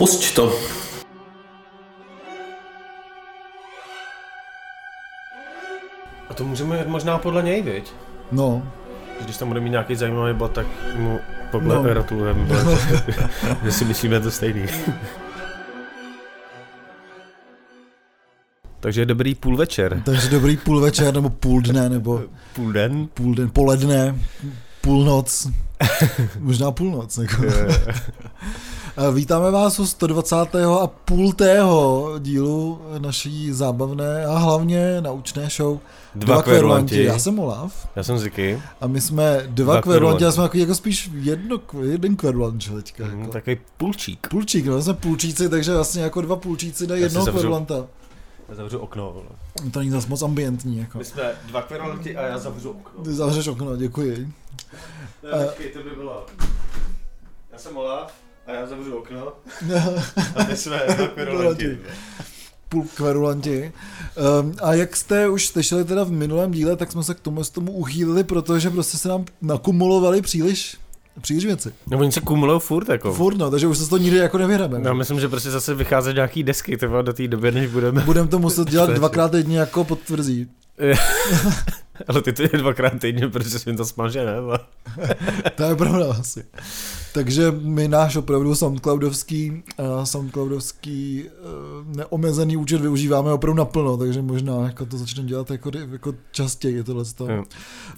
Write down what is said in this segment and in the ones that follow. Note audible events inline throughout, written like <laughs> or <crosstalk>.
Pusť to. A to můžeme jít možná podle něj, viď? No, Když tam bude mít nějaký zajímavý bod, tak mu podle No. gratulujeme, <laughs> <laughs> že si myslíme to stejný. <laughs> Takže dobrý půl večer. takže dobrý půl večer, nebo půl dne, nebo Půl den? půl den, poledne, půlnoc, možná půlnoc. Jako. A Vítáme vás u 120. a půl tého dílu naší zábavné a hlavně naučné show Dva kverulanti. Já jsem Olaf Já jsem Ziky. a my jsme dva, Dva kverulanti, a kverulanti. jsme jako, jako spíš jedno, jeden kverulant, že teďka. Mm, Jako. takový půlčík. Půlčík, no, jsme půlčíci, takže vlastně jako dva půlčíci dají Já si jednoho zavřu. kverulanta. Já zavřu okno. vole. To není zase moc ambientní, jako. My jsme dva kverulanti a já zavřu okno. Ty zavřeš okno, děkuji. Ne, počkej, to by bylo. Já jsem Olaf a já zavřu okno <laughs> a my jsme kverulanti. Půl kverulanti. Um, a jak jste už slyšeli teda v minulém díle, tak jsme se k tomu, tomu uchýlili, protože prostě se nám nakumulovali příliš, příliš věci. No oni se kumulují furt jako. Furt no, takže už se to nikdy jako nevyhrabeme. No, myslím, že prostě zase vychází nějaký desky, ty vole, do té doby, než budeme. Budeme to muset dělat dvakrát týdně jako potvrzí. <laughs> Ale ty to je dvakrát týdně, protože se mi to smaže, ne? <laughs> To je pravda asi. Takže my náš opravdu Soundcloudovský, uh, Soundcloudovský uh, neomezený účet využíváme opravdu naplno, takže možná jako to začneme dělat jako, jako častěji tohle. Jo. Jo.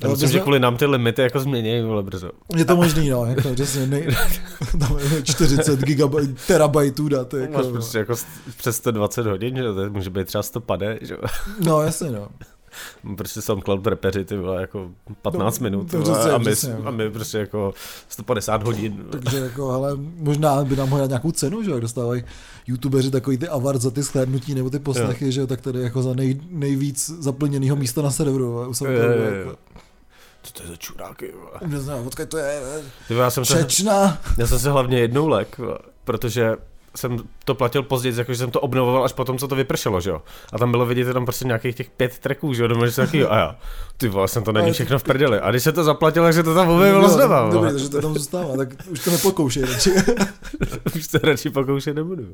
Já my myslím, že kvůli nám ty limity jako změní, vole, brzo. Je to možný, no, jako, přesně, nej, <laughs> tam je 40 gigabajtů, terabajtů dat, Máš jako, prostě jako přes 120 hodin, že to může být třeba 150, že jo. no, jasně, no. <laughs> Prostě SoundCloud repeři, ty vole, jako 15 No, minut, to vole, a, my, přesně, a my prostě jako 150 hodin. Takže jako, ale možná by nám mohli dát nějakou cenu, že jo, jak dostávají youtubeři takový ty award za ty shlédnutí nebo ty poslechy, že jo, tak tady jako za nej, nejvíc zaplněného místa na serveru. U jako. Co to je za čuráky, vole. Neznám, počkej, to je Ty já jsem se, Čečna. já jsem se hlavně jednou lek, protože jsem to platil později, jakože jsem to obnovoval až potom, co to vypršelo, že jo. A tam bylo vidět tam prostě nějakých těch pět tracků, že jo, doma, že jsem taky, a já, ty vole, jsem to není všechno v prdeli. A když se to zaplatilo, takže to tam objevilo znova, Dobrý, vole. takže to tam zůstává, tak už to nepokoušej radši. <laughs> Už to radši pokoušet nebudu.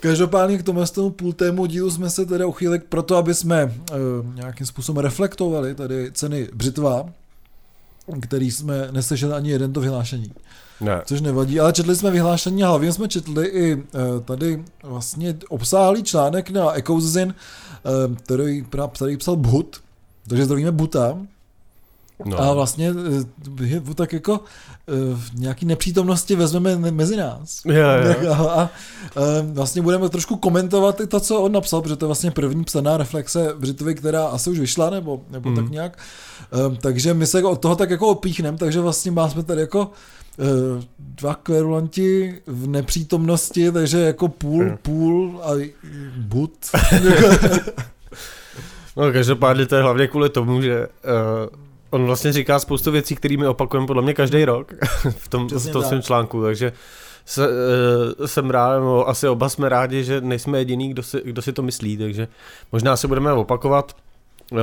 Každopádně k tomu, tomu půl tému dílu jsme se teda uchýlili proto, aby jsme uh, nějakým způsobem reflektovali tady ceny Břitva, který jsme neslyšeli ani jeden to vyhlášení. Ne. Což nevadí, ale četli jsme vyhlášení a hlavně jsme četli i uh, tady vlastně obsáhlý článek na Ecozin, uh, který, který psal Bhut, takže zdravíme Buta. No. A vlastně eh, je tak jako eh, v nějaký nepřítomnosti vezmeme mezi nás. Jo, jo. <laughs> A, a eh, vlastně budeme trošku komentovat i to, co on napsal, protože to je vlastně první psaná reflexe Břitvy, která asi už vyšla, nebo, nebo Mhm. tak nějak. Eh, Takže my se od toho tak jako opíchneme, takže vlastně má jsme tady jako eh, dva kverulanti v nepřítomnosti, takže jako půl, Mhm. půl a but. <laughs> No, každopádně to je hlavně kvůli tomu, že uh, on vlastně říká spoustu věcí, které my opakujeme podle mě každý rok <laughs> v tom, Přesně v tom svém článku, takže se, uh, jsem rád, nebo asi oba jsme rádi, že nejsme jediný, kdo si, kdo si to myslí, takže možná se budeme opakovat, uh,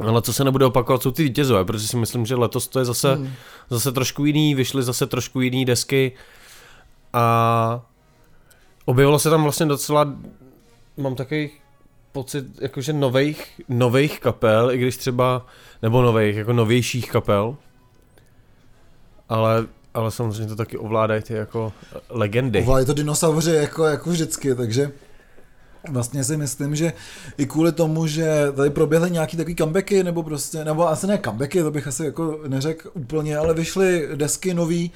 ale co se nebude opakovat, jsou ty vítězové, protože si myslím, že letos to je zase, Hmm. zase trošku jiný, vyšly zase trošku jiný desky a objevilo se tam vlastně docela, mám takový pocit, jakože nových, nových kapel, i když třeba, nebo nových, jako novějších kapel, ale, ale samozřejmě to taky ovládají ty jako legendy. Ovládají to dinosauři jako, jako vždycky, takže vlastně si myslím, že i kvůli tomu, že tady proběhly nějaký takový comebacky, nebo prostě, nebo asi ne comebacky, to bych asi jako neřekl úplně, ale vyšly desky nový,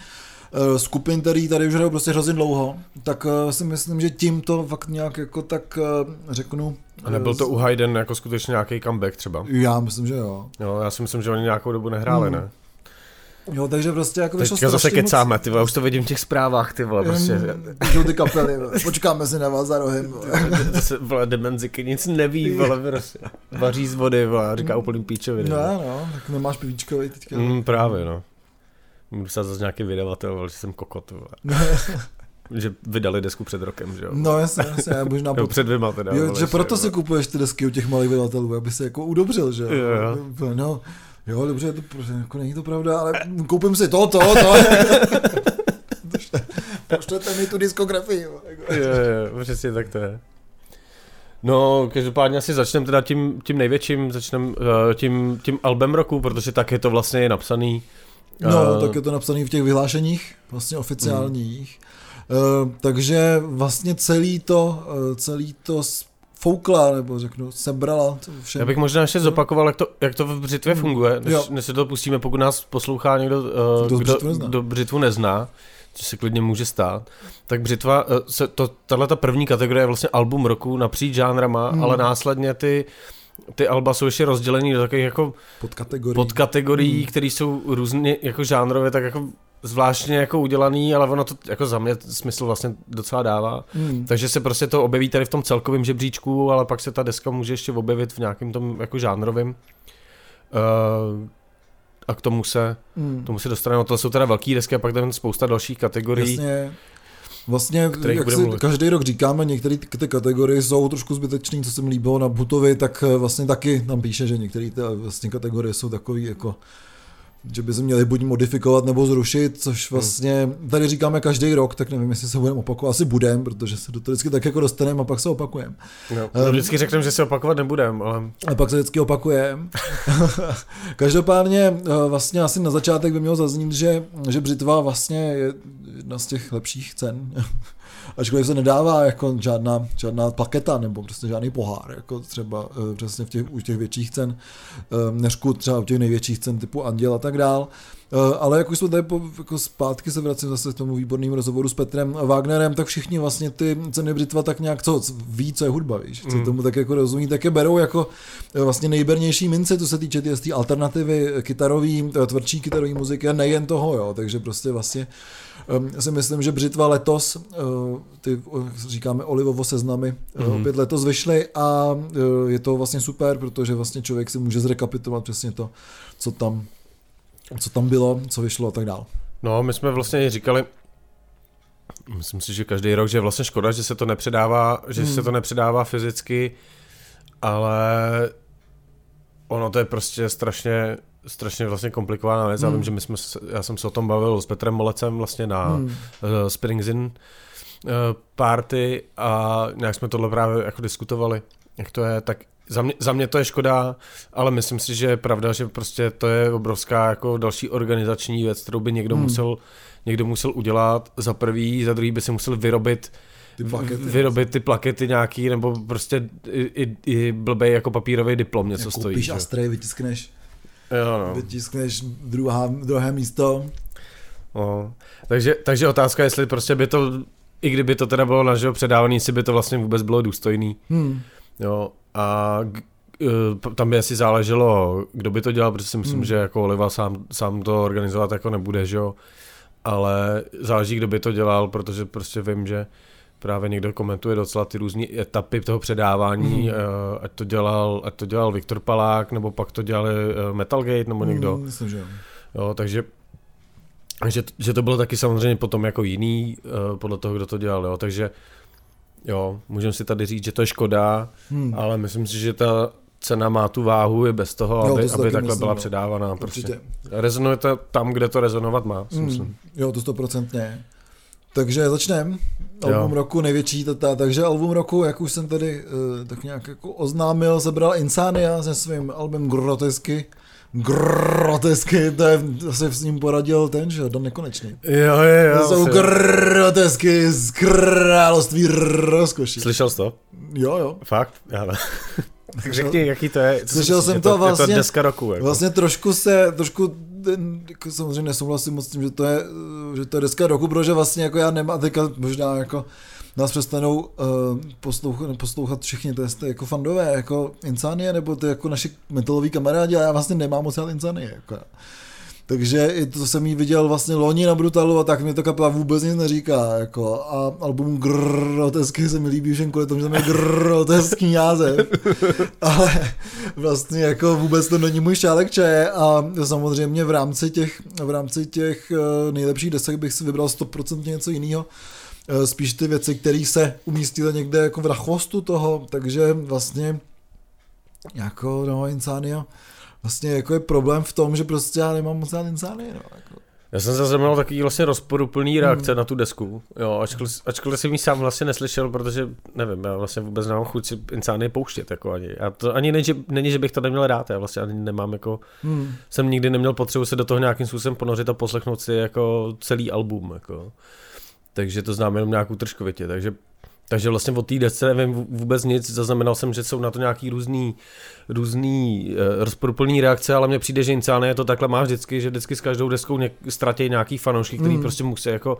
eh, skupin, který tady už hrajou prostě hrozně dlouho, tak eh, si myslím, že tím to fakt nějak jako tak eh, řeknu. A nebyl to u Hayden jako skutečně nějaký comeback třeba? Já myslím, že jo. Jo, já si myslím, že oni nějakou dobu nehráli, Hmm. ne? Jo, takže prostě jako vyšlo Teďka zase strašně moc- kecáme, ty vole, už to vidím v těch zprávách, ty vole, prostě. Píšou ty kapely, vole. počkáme si na vás za rohem. vole. Zase, vole, demenziky nic neví, vole, prostě. Vaří z vody, vole, a říká úplný píčoviny. No, no, tak nemáš pivíčko, vej, teďka. Mm, právě, no. Budu psát zase nějaký vydavatel, vole, že jsem kokot, vole. <laughs> Že vydali desku před rokem, že jo? No jasně, jasně, já možná <laughs> Nebo po... před dvěma teda. jo, že proto si kupuješ ty desky u těch malých vydavatelů, aby se jako udobřil, že Jo, jo. No, jo, dobře, to, prostě jako není to pravda, ale koupím si to, to, to. <laughs> Pošlete mi tu diskografii. jo, jako. jo, jo, přesně tak to je. No, každopádně asi začneme teda tím, tím největším, začneme uh, tím, tím albem roku, protože tak je to vlastně je napsaný. No, Eh, tak je to napsané v těch vyhlášeních, vlastně oficiálních. Uh, takže vlastně celý to, uh, celý to foukla, nebo řeknu, sebrala to všem. Já bych možná ještě zopakoval, jak to, jak to v břitvě Mm. funguje, než, Jo. než se to pustíme, pokud nás poslouchá někdo, uh, Kdo kdo, břitvu nezná. kdo břitvu nezná, což se klidně může stát, tak břitva, uh, se, to, tahle ta první kategorie je vlastně album roku napříč žánrama, Mm. ale následně ty ty alba jsou ještě rozdělený do takových jako pod kategorií. podkategorií, Mm. které jsou různě jako žánrově tak jako zvláštně jako udělaný, ale ono to jako za mě smysl vlastně docela dává. Hmm. Takže se prostě to objeví tady v tom celkovém žebříčku, ale pak se ta deska může ještě objevit v nějakém tom jako žánrovém. Uh, a k tomu se, Hmm. tomu se dostaneme. To jsou teda velké desky a pak tam je spousta dalších kategorií. Jasně. Vlastně, jak si mluvit. každý rok říkáme, některé ty ty kategorie jsou trošku zbytečný, co se mi líbilo na Butovi, tak eh, vlastně taky tam píše, že některé ty vlastně kategorie jsou takový jako že by se měli buď modifikovat nebo zrušit, Hmm. což vlastně tady říkáme každý rok, tak nevím, jestli se budeme opakovat, asi budeme, protože se do toho vždycky tak jako dostaneme a pak se opakujeme. No, vždycky řekneme, že se opakovat nebudeme, ale A pak se vždycky opakujeme. <laughs> Každopádně eh, vlastně asi na začátek by mělo zaznít, že, že břitva vlastně je jedna z těch lepších cen. Ačkoliv se nedává jako žádná, žádná plaketa nebo prostě žádný pohár, jako třeba eh, přesně v těch, u těch větších cen, eh, neřku třeba u těch největších cen typu Anděl a tak dál. Eh, Ale jak už jsme tady po, jako zpátky se vracím zase k tomu výbornému rozhovoru s Petrem Wagnerem, tak všichni vlastně ty ceny břitva tak nějak co, ví, co je hudba, víš, co Mm. tomu tak jako rozumí, tak je berou jako eh, vlastně nejbernější mince, co se týče ty, ty alternativy eh, kytarový, tvrdší kytarový muziky a nejen toho, jo, takže prostě vlastně um, si myslím, že břitva letos, ty říkáme olivovo seznamy, mm-hmm. Mhm. opět letos vyšly a je to vlastně super, protože vlastně člověk si může zrekapitulovat přesně to, co tam, co tam bylo, co vyšlo a tak dál. no, my jsme vlastně říkali, myslím si, že každý rok, že je vlastně škoda, že se to nepředává, že Hmm. se to nepředává fyzicky, ale ono to je prostě strašně strašně vlastně komplikovaná věc. Já Hmm. vím, že my jsme, já jsem se o tom bavil s Petrem Molecem vlastně na Hmm. uh, Springs In uh, party a nějak jsme tohle právě jako diskutovali, jak to je, tak za mě, za mě to je škoda, ale myslím si, že je pravda, že prostě to je obrovská jako další organizační věc, kterou by někdo Hmm. musel někdo musel udělat za prvý, za druhý by si musel vyrobit Ty plakety. vyrobit ty plakety nějaký, nebo prostě i, i, i blbej jako papírový diplom něco stojí. Koupíš že? Astray, vytiskneš, Jo, no. vytiskneš druhá, druhé místo. No. Takže, takže otázka, jestli prostě by to, i kdyby to teda bylo naživo předávaný, jestli by to vlastně vůbec bylo důstojný. Hmm. Jo, a eh, tam by asi záleželo, kdo by to dělal, protože si myslím, Hmm. že jako Oliva sám, sám to organizovat jako nebude, že jo. Ale záleží, kdo by to dělal, protože prostě vím, že právě někdo komentuje docela ty různé etapy toho předávání, Hmm. eh, ať to dělal, ať to dělal Viktor Palák, nebo pak to dělali eh, Metalgate, nebo někdo. Hmm, myslím, že jo. Jo, takže že, že to bylo taky samozřejmě potom jako jiný, podle toho, kdo to dělal, jo, takže jo, můžeme si tady říct, že to je škoda, Hmm. ale myslím si, že ta cena má tu váhu i bez toho, Jo, aby, to si aby takhle myslím, byla jo. předávaná. Prostě. Rezonuje to tam, kde to rezonovat má, si myslím. Hmm. Jo, to stoprocentně. Takže začneme. Album Jo. roku největší tata. Takže album roku, jak už jsem tady uh, tak nějak jako oznámil, sebral Insania se svým albem Grotesky. Grotesky, to je, zase s ním poradil ten, že jo, Dan Nekonečný. Jo, jo, To jsou grotesky z království rozkoší. Slyšel jsi to? Jo, jo. Fakt? Já ne. <laughs> tak řekni, jaký to je. Co Slyšel jsem je to Je to vlastně- deska roku. Jako. Vlastně trošku se, trošku ten, jako samozřejmě nesouhlasím moc s tím, že to je, že to je deska roku, protože vlastně jako já nemám, teďka možná jako nás přestanou uh, poslouchat, poslouchat všichni, to je to jako fandové, jako Insanie, nebo ty jako naši metaloví kamarádi, a já vlastně nemám moc rád Insanie, jako. Takže i to jsem jí viděl vlastně loni na Brutalu a tak mi to kapela vůbec nic neříká. Jako. A album Grotesky se mi líbí všem kvůli tomu, že tam je groteský název. <laughs> Ale vlastně jako vůbec to není můj šálek čaje a samozřejmě v rámci těch, v rámci těch eh, nejlepších desek bych si vybral 100% něco jiného. Eh, Spíš ty věci, které se umístily někde jako v rachvostu toho, takže vlastně jako no Insania vlastně jako je problém v tom, že prostě já nemám moc rád Insania, no, jako. Já jsem zaznamenal takový vlastně rozporuplný reakce hmm. na tu desku, jo, ačkoliv, ačkoliv jsem ji sám vlastně neslyšel, protože nevím, já vlastně vůbec nemám chuť si Insány pouštět, jako ani. A to ani není, že, není, že bych to neměl rád, já vlastně ani nemám jako, hmm. jsem nikdy neměl potřebu se do toho nějakým způsobem ponořit a poslechnout si jako celý album, jako. Takže to znám jenom nějakou tržkovitě, takže takže vlastně o té desce nevím vůbec nic, zaznamenal jsem, že jsou na to nějaký různý, různý uh, rozporuplný reakce, ale mně přijde, že je to takhle má vždycky, že vždycky s každou deskou něk- ztratí nějaký fanoušky, který mm. prostě musí jako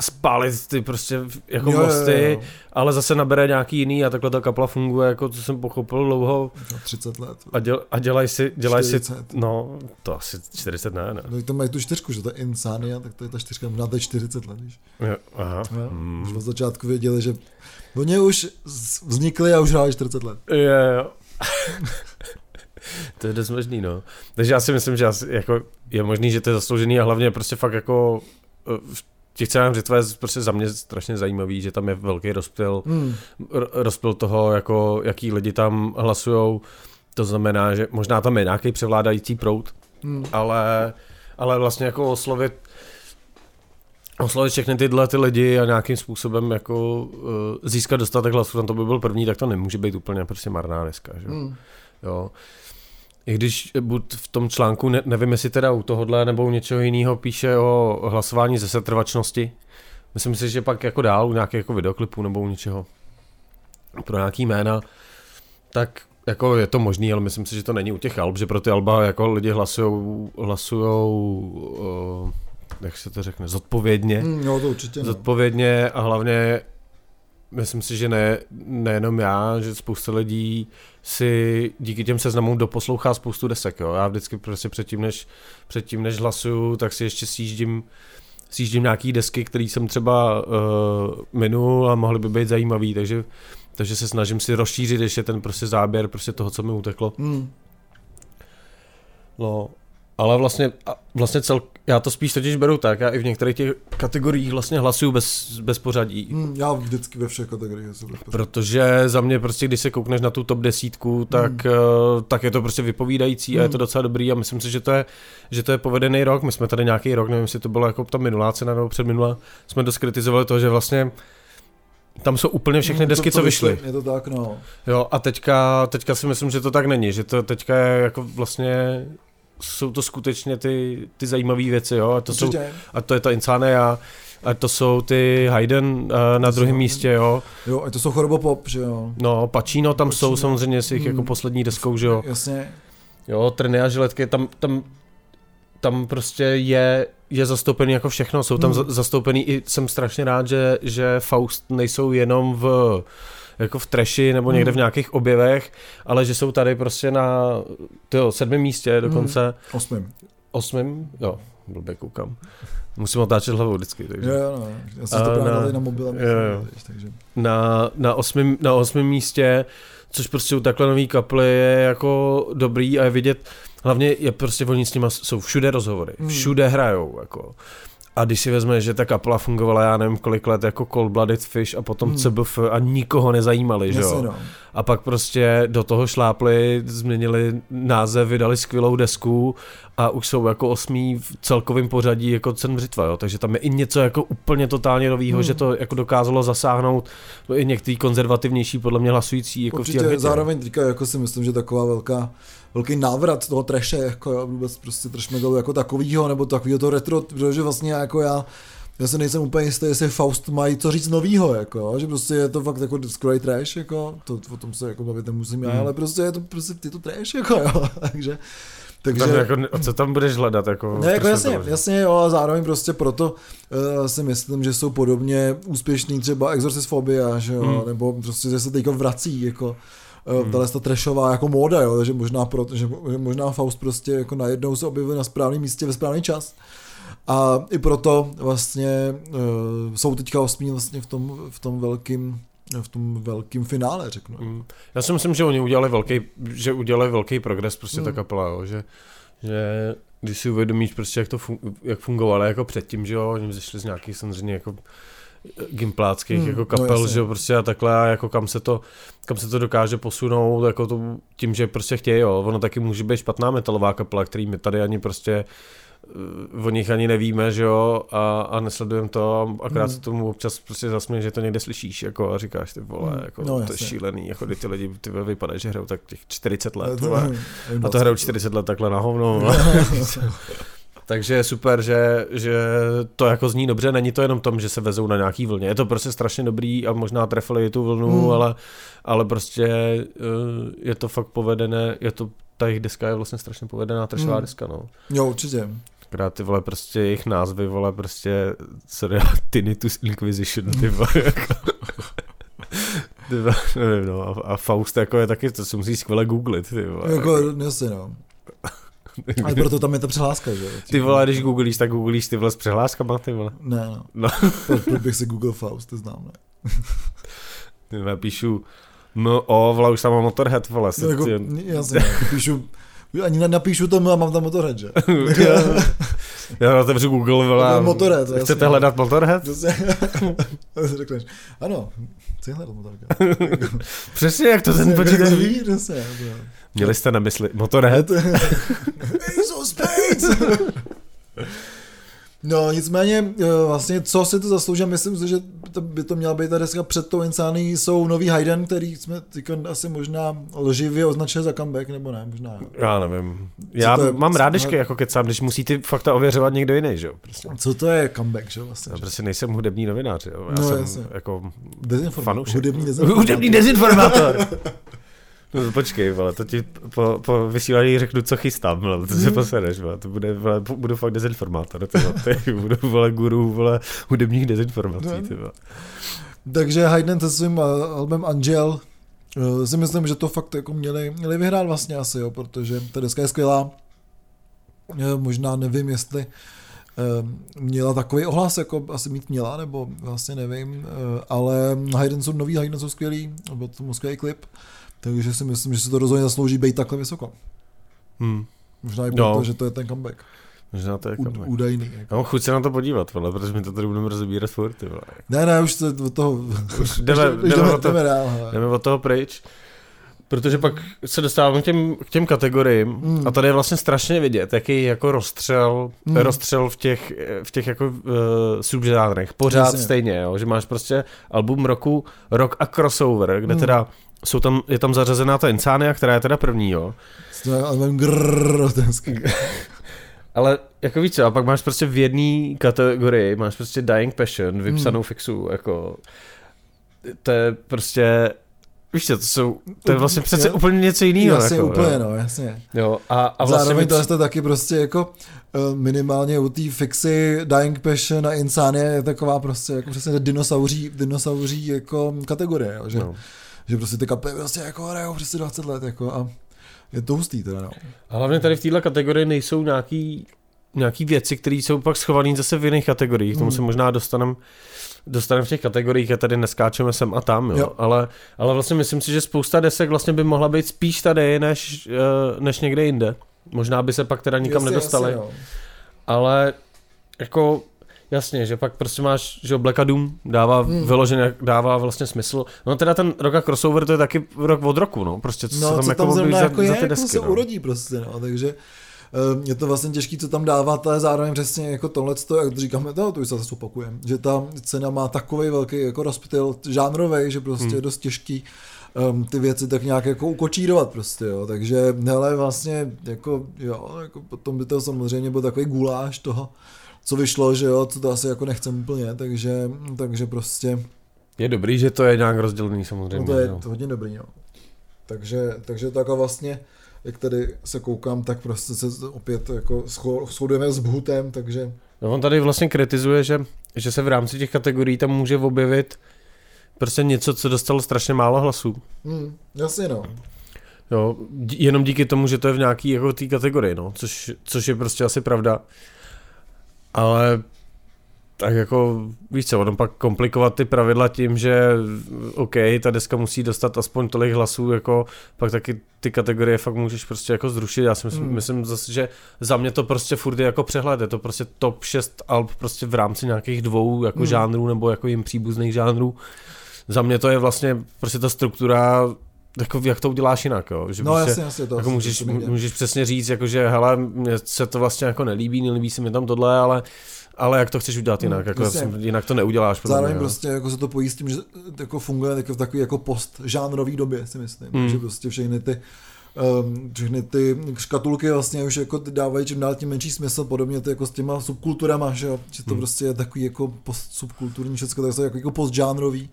spálit ty prostě jako jo, mosty, jo, jo. ale zase nabere nějaký jiný a takhle ta kapla funguje, jako co jsem pochopil dlouho. 30 let. A, děl, a dělaj si, dělaj 40. si, no, to asi 40 ne, ne. No to mají tu čtyřku, že to je Insania, tak to je ta čtyřka, možná to je 40 let, víš. Jo, aha. Jo, hmm. Už od začátku věděli, že oni už vznikli a už hráli 40 let. Jo, jo. <laughs> to je dost možný, no. Takže já si myslím, že asi, jako je možný, že to je zasloužený a hlavně prostě fakt jako eh, v těch cenách břitva je prostě za mě strašně zajímavý, že tam je velký rozptyl, hmm. rozptyl toho, jako, jaký lidi tam hlasujou. To znamená, že možná tam je nějaký převládající prout, hmm. ale, ale vlastně jako oslovit oslovit všechny tyhle ty lidi a nějakým způsobem jako uh, získat dostatek hlasů, tam to by byl první, tak to nemůže být úplně prostě marná dneska. Že? Hmm. Jo. I když buď v tom článku, ne, nevím jestli teda u tohohle nebo u něčeho jiného píše o hlasování ze setrvačnosti, myslím si, že pak jako dál u nějakých jako videoklipů nebo u něčeho pro nějaký jména, tak jako je to možný, ale myslím si, že to není u těch alb, že pro ty alba jako lidi hlasujou, hlasujou uh, jak se to řekne, zodpovědně. No to určitě. Ne. Zodpovědně a hlavně myslím si, že ne, nejenom já, že spousta lidí si díky těm seznamům doposlouchá spoustu desek. Jo. Já vždycky prostě předtím, než, předtím, než hlasuju, tak si ještě sjíždím sjíždím nějaký desky, které jsem třeba uh, minul a mohly by být zajímavý, takže, takže se snažím si rozšířit ještě ten prostě záběr prostě toho, co mi uteklo. Mm. No, ale vlastně, vlastně cel, já to spíš totiž beru tak, já i v některých těch kategoriích vlastně hlasuju bez, bez pořadí. Hmm, já vždycky ve všech kategoriích pořadí. Protože za mě prostě, když se koukneš na tu top desítku, tak, hmm. uh, tak je to prostě vypovídající hmm. a je to hmm. docela dobrý a myslím si, že to je, že to je povedený rok. My jsme tady nějaký rok, nevím, jestli to bylo jako ta minulá cena nebo předminulá, jsme dost kritizovali to, že vlastně tam jsou úplně všechny hmm, desky, co vyšly. Je to tak, no. Jo, a teďka, teďka si myslím, že to tak není, že to teďka je jako vlastně jsou to skutečně ty, ty zajímavé věci, jo, a to, jsou, a to je ta Insania, a to jsou ty Hayden uh, na druhém místě, jo. Jo, a to jsou Chorobopop, že jo. No, Pacino tam Pacino. jsou samozřejmě s jejich jako hmm. jako poslední deskou, že jo. Jasně. Jo, Trny a žiletky, tam, tam, tam prostě je, je zastoupený jako všechno, jsou tam hmm. zastoupený i jsem strašně rád, že, že Faust nejsou jenom v jako v treši nebo někde v hmm. nějakých objevech, ale že jsou tady prostě na tyjo, sedmém místě dokonce. Hmm. Osmém. Osmém? Jo, blbě koukám. Musím otáčet hlavou vždycky. Takže. Jo, jo, no. Já jsem to právě na, na mobilem. Jo, jo. Takže. Na, na, osmém, na osmém místě, což prostě u takhle nový kaply je jako dobrý a je vidět, hlavně je prostě oni s nimi jsou všude rozhovory, hmm. všude hrajou, jako. A když si vezme, že ta kapela fungovala, já nevím kolik let, jako Cold Blooded Fish a potom hmm. CBF a nikoho nezajímali, že jo? No. A pak prostě do toho šlápli, změnili název, vydali skvělou desku a už jsou jako osmý v celkovém pořadí jako cen břitva, jo? takže tam je i něco jako úplně totálně novýho, hmm. že to jako dokázalo zasáhnout no i některý konzervativnější podle mě hlasující jako Určitě, v zároveň teďka jako si myslím, že taková velká velký návrat toho treše, jako já vůbec prostě trash metalu jako takovýho, nebo takovýho to retro, protože vlastně jako já já se nejsem úplně jistý, jestli Faust mají co říct novýho, jako, že prostě je to fakt jako skvělý trash, jako, to, o tom se jako bavit nemusím já, hmm. ale prostě je to prostě je to trash, jako, jo, takže <laughs> takže, tam jako, co tam budeš hledat? Jako ne, jako jasně, jasně, jo, a zároveň prostě proto uh, si myslím, že jsou podobně úspěšní třeba Exorcist Phobia, že jo, hmm. nebo prostě, že se teďka vrací, jako hmm. tahle ta trashová jako móda, jo, takže možná, pro, že, možná Faust prostě jako najednou se objevil na správném místě ve správný čas. A i proto vlastně uh, jsou teďka osmí vlastně v tom, v tom velkým v tom velkým finále, řeknu. Mm. Já si myslím, že oni udělali velký, že udělali velký progres prostě mm. ta kapela, jo, že, že když si uvědomíš prostě, jak to fun, jak fungovalo jako předtím, že jo, oni vzešli z nějakých samozřejmě jako gimpláckých Hmm, jako no kapel, jasně. že prostě a takhle, a jako kam se to, kam se to dokáže posunout, jako to, tím, že prostě chtějí, jo, ono taky může být špatná metalová kapela, který my tady ani prostě eh, o nich ani nevíme, že jo, a, a nesledujeme to, a akorát Hmm. se tomu občas prostě zasměje, že to někde slyšíš, jako a říkáš, ty vole, Hmm, jako, no, to je šílený, jako ty lidi, ty vypadají, že hrajou tak těch 40 let, To- vole, a to hrajou 40 let takhle na hovno. <laughs> <laughs> <laughs> Takže je super, že, že to jako zní dobře, není to jenom tom, že se vezou na nějaký vlně, je to prostě strašně dobrý a možná trefili tu vlnu, Hmm. mm. ale, ale prostě eh, je to fakt povedené, je to, ta jejich deska je vlastně strašně povedená trešová Hmm. deska, no. Jo, určitě. Akorát ty vole prostě jejich názvy, vole prostě, sorry, Tinnitus Inquisition, ty vole, <laughs> jako. Ty vole, nevím, no, a, a Faust jako je taky, to si musí skvěle googlit, ty vole. Jako, jasně, no. <laughs> Ale proto tam je ta přihláska, že jo? Ty vole, když googlíš, tak googlíš ty vole s přehláskama, ty vole. Ne, no. No. Proč bych si Google Faust, to znám, ne? <laughs> Ty vole, píšu, no o, vole, už tam mám Motorhead, vole, No, jako, jasně, píšu, ani nenapíšu tomu a mám tam Motorhead, že? <laughs> já otevřu Google, To vole, je Motorhead, chcete hledat Motorhead? Řekneš, ano, chci hledat Motorhead. Přesně, jak to ten počítač ví. Přesně, to je. Měli jste na mysli Motorhead? <laughs> No, nicméně, eh, vlastně, co si to zaslouží, myslím si, že to by to měla být ta deska před tou Insání, jsou nový Hayden, který jsme teďka asi možná lživě označili za comeback, nebo ne, možná. Já nevím. Já je- mám rád, když jako kecám, když musí ty fakta ověřovat někdo jiný, že jo? Prostě. Co to je comeback, že vlastně? Já prostě nejsem hudební novinář, jo? Já No, jsem jasně. jako fanoušek. Hudební <laughs> dezinformace. Hudební dezinformátor. <laughs> No, počkej, vole, to ti po, po vysílání řeknu, co chystám, vole, to se Hmm. posereš, vole, to bude, vole, budu fakt dezinformátor, ty, vole, ty, <laughs> budu, vole, guru, vole, hudebních dezinformací, No. ty, vole. Takže Hayden se svým eh, albem Angel eh, si myslím, že to fakt jako měli, měli vyhrát vlastně asi, jo, protože ta deska je skvělá. Eh, Možná nevím, jestli měla takový ohlas, jako asi mít měla, nebo vlastně nevím, ale Hayden jsou nový, Hayden jsou skvělý, byl tomu skvělý klip, takže si myslím, že se to rozhodně zaslouží být takhle vysoko. Hm, Možná i No. proto, že to je ten comeback. možná to je comeback. Údajný. Jako. Já mám chuť se na to podívat, vole, protože my to tady budeme rozebírat furt, vole. Ne, ne, už se od toho... Už <laughs> jdeme, už jdeme, jdeme, od toho, jdeme dál. jdeme od toho pryč. Protože pak se dostáváme k těm, k těm kategoriím Mm. a tady je vlastně strašně vidět, jaký jako rozstřel, Mm. rozstřel v těch, v těch jako uh, subžánrech. Pořád Jasně. stejně, jo? že máš prostě album roku, rock a crossover, kde Mm. teda jsou tam, je tam zařazená ta Insania, která je teda první, jo. <laughs> Ale jako víš co, a pak máš prostě v jedné kategorii, máš prostě Dying Passion, vypsanou Hmm. fixu, jako to je prostě, víš co, to jsou, to je vlastně přece Je- úplně něco jiného. Jasně, jako, úplně, jo. no, jasně. Jo, a, a vlastně Zároveň to je taky prostě jako eh, minimálně u té fixy Dying Passion a Insania je taková prostě jako přesně dinosauří, dinosauří jako kategorie, jo, že, no. Že prostě ty kapely prostě jako hrajou přesně 20 let jako a je to hustý teda, no. A hlavně tady v této kategorii nejsou nějaký, nějaký věci, které jsou pak schované zase v jiných kategoriích. K tomu Hmm. se možná dostaneme dostanem v těch kategoriích a tady neskáčeme sem a tam, jo. Jo. jo. Ale, ale vlastně myslím si, že spousta desek vlastně by mohla být spíš tady, než, eh, než někde jinde. Možná by se pak teda nikam Jasně, nedostali, jasně, no. ale jako jasně, že pak prostě máš, že Black Doom dává Hmm. vyloženě, dává vlastně smysl. No teda ten rok a crossover to je taky rok od roku, no, prostě co No, se tam co jako tam zrovna jako je, za, za ty jako desky, se no. urodí prostě, no, takže eh, je to vlastně těžký, co tam dávat, ale zároveň přesně jako tohle, jak říkáme, to, to už se zase opakujeme, že ta cena má takový velký jako rozptyl žánrový, že prostě Hmm. je dost těžký um, ty věci tak nějak jako ukočírovat prostě, jo, takže hele vlastně jako jo, jako potom by to samozřejmě byl takový guláš toho, co vyšlo, že jo, co to asi jako nechcem úplně, takže, takže prostě Je dobrý, že to je nějak rozdělený samozřejmě. No to je jo. hodně dobrý, no. Takže, takže tak a vlastně, jak tady se koukám, tak prostě se opět jako shodujeme s Bhutem, takže No on tady vlastně kritizuje, že, že se v rámci těch kategorií tam může objevit prostě něco, co dostalo strašně málo hlasů. hm, jasně no. Jo, jenom díky tomu, že to je v nějaký jako té kategorii, no, což, což je prostě asi pravda. Ale tak jako, víš co, ono pak komplikovat ty pravidla tím, že OK, ta deska musí dostat aspoň tolik hlasů, jako pak taky ty kategorie fakt můžeš prostě jako zrušit. Já si myslím, hmm. myslím zase, že za mě to prostě furt je jako přehled, je to prostě top 6 alb prostě v rámci nějakých dvou jako hmm. žánrů nebo jako jim příbuzných žánrů. Za mě to je vlastně prostě ta struktura jako jak to uděláš jinak, jo? Že no prostě, jasně, jasně, to jako můžeš, můžeš přesně říct, jako že hele, mně se to vlastně jako nelíbí, nelíbí se mi tam tohle, ale ale jak to chceš udělat jinak, jako jasně, jinak to neuděláš. Zároveň mě, prostě jako se to pojí s tím, že jako funguje jako v takové jako post žánrový době, si myslím, mm. že prostě všechny ty um, všechny ty škatulky vlastně už jako dávají čím dál tím menší smysl, podobně to jako s těma subkulturama, že, jo? že to hmm. prostě je takový jako subkulturní všechno, tak to je jako, jako postžánrový,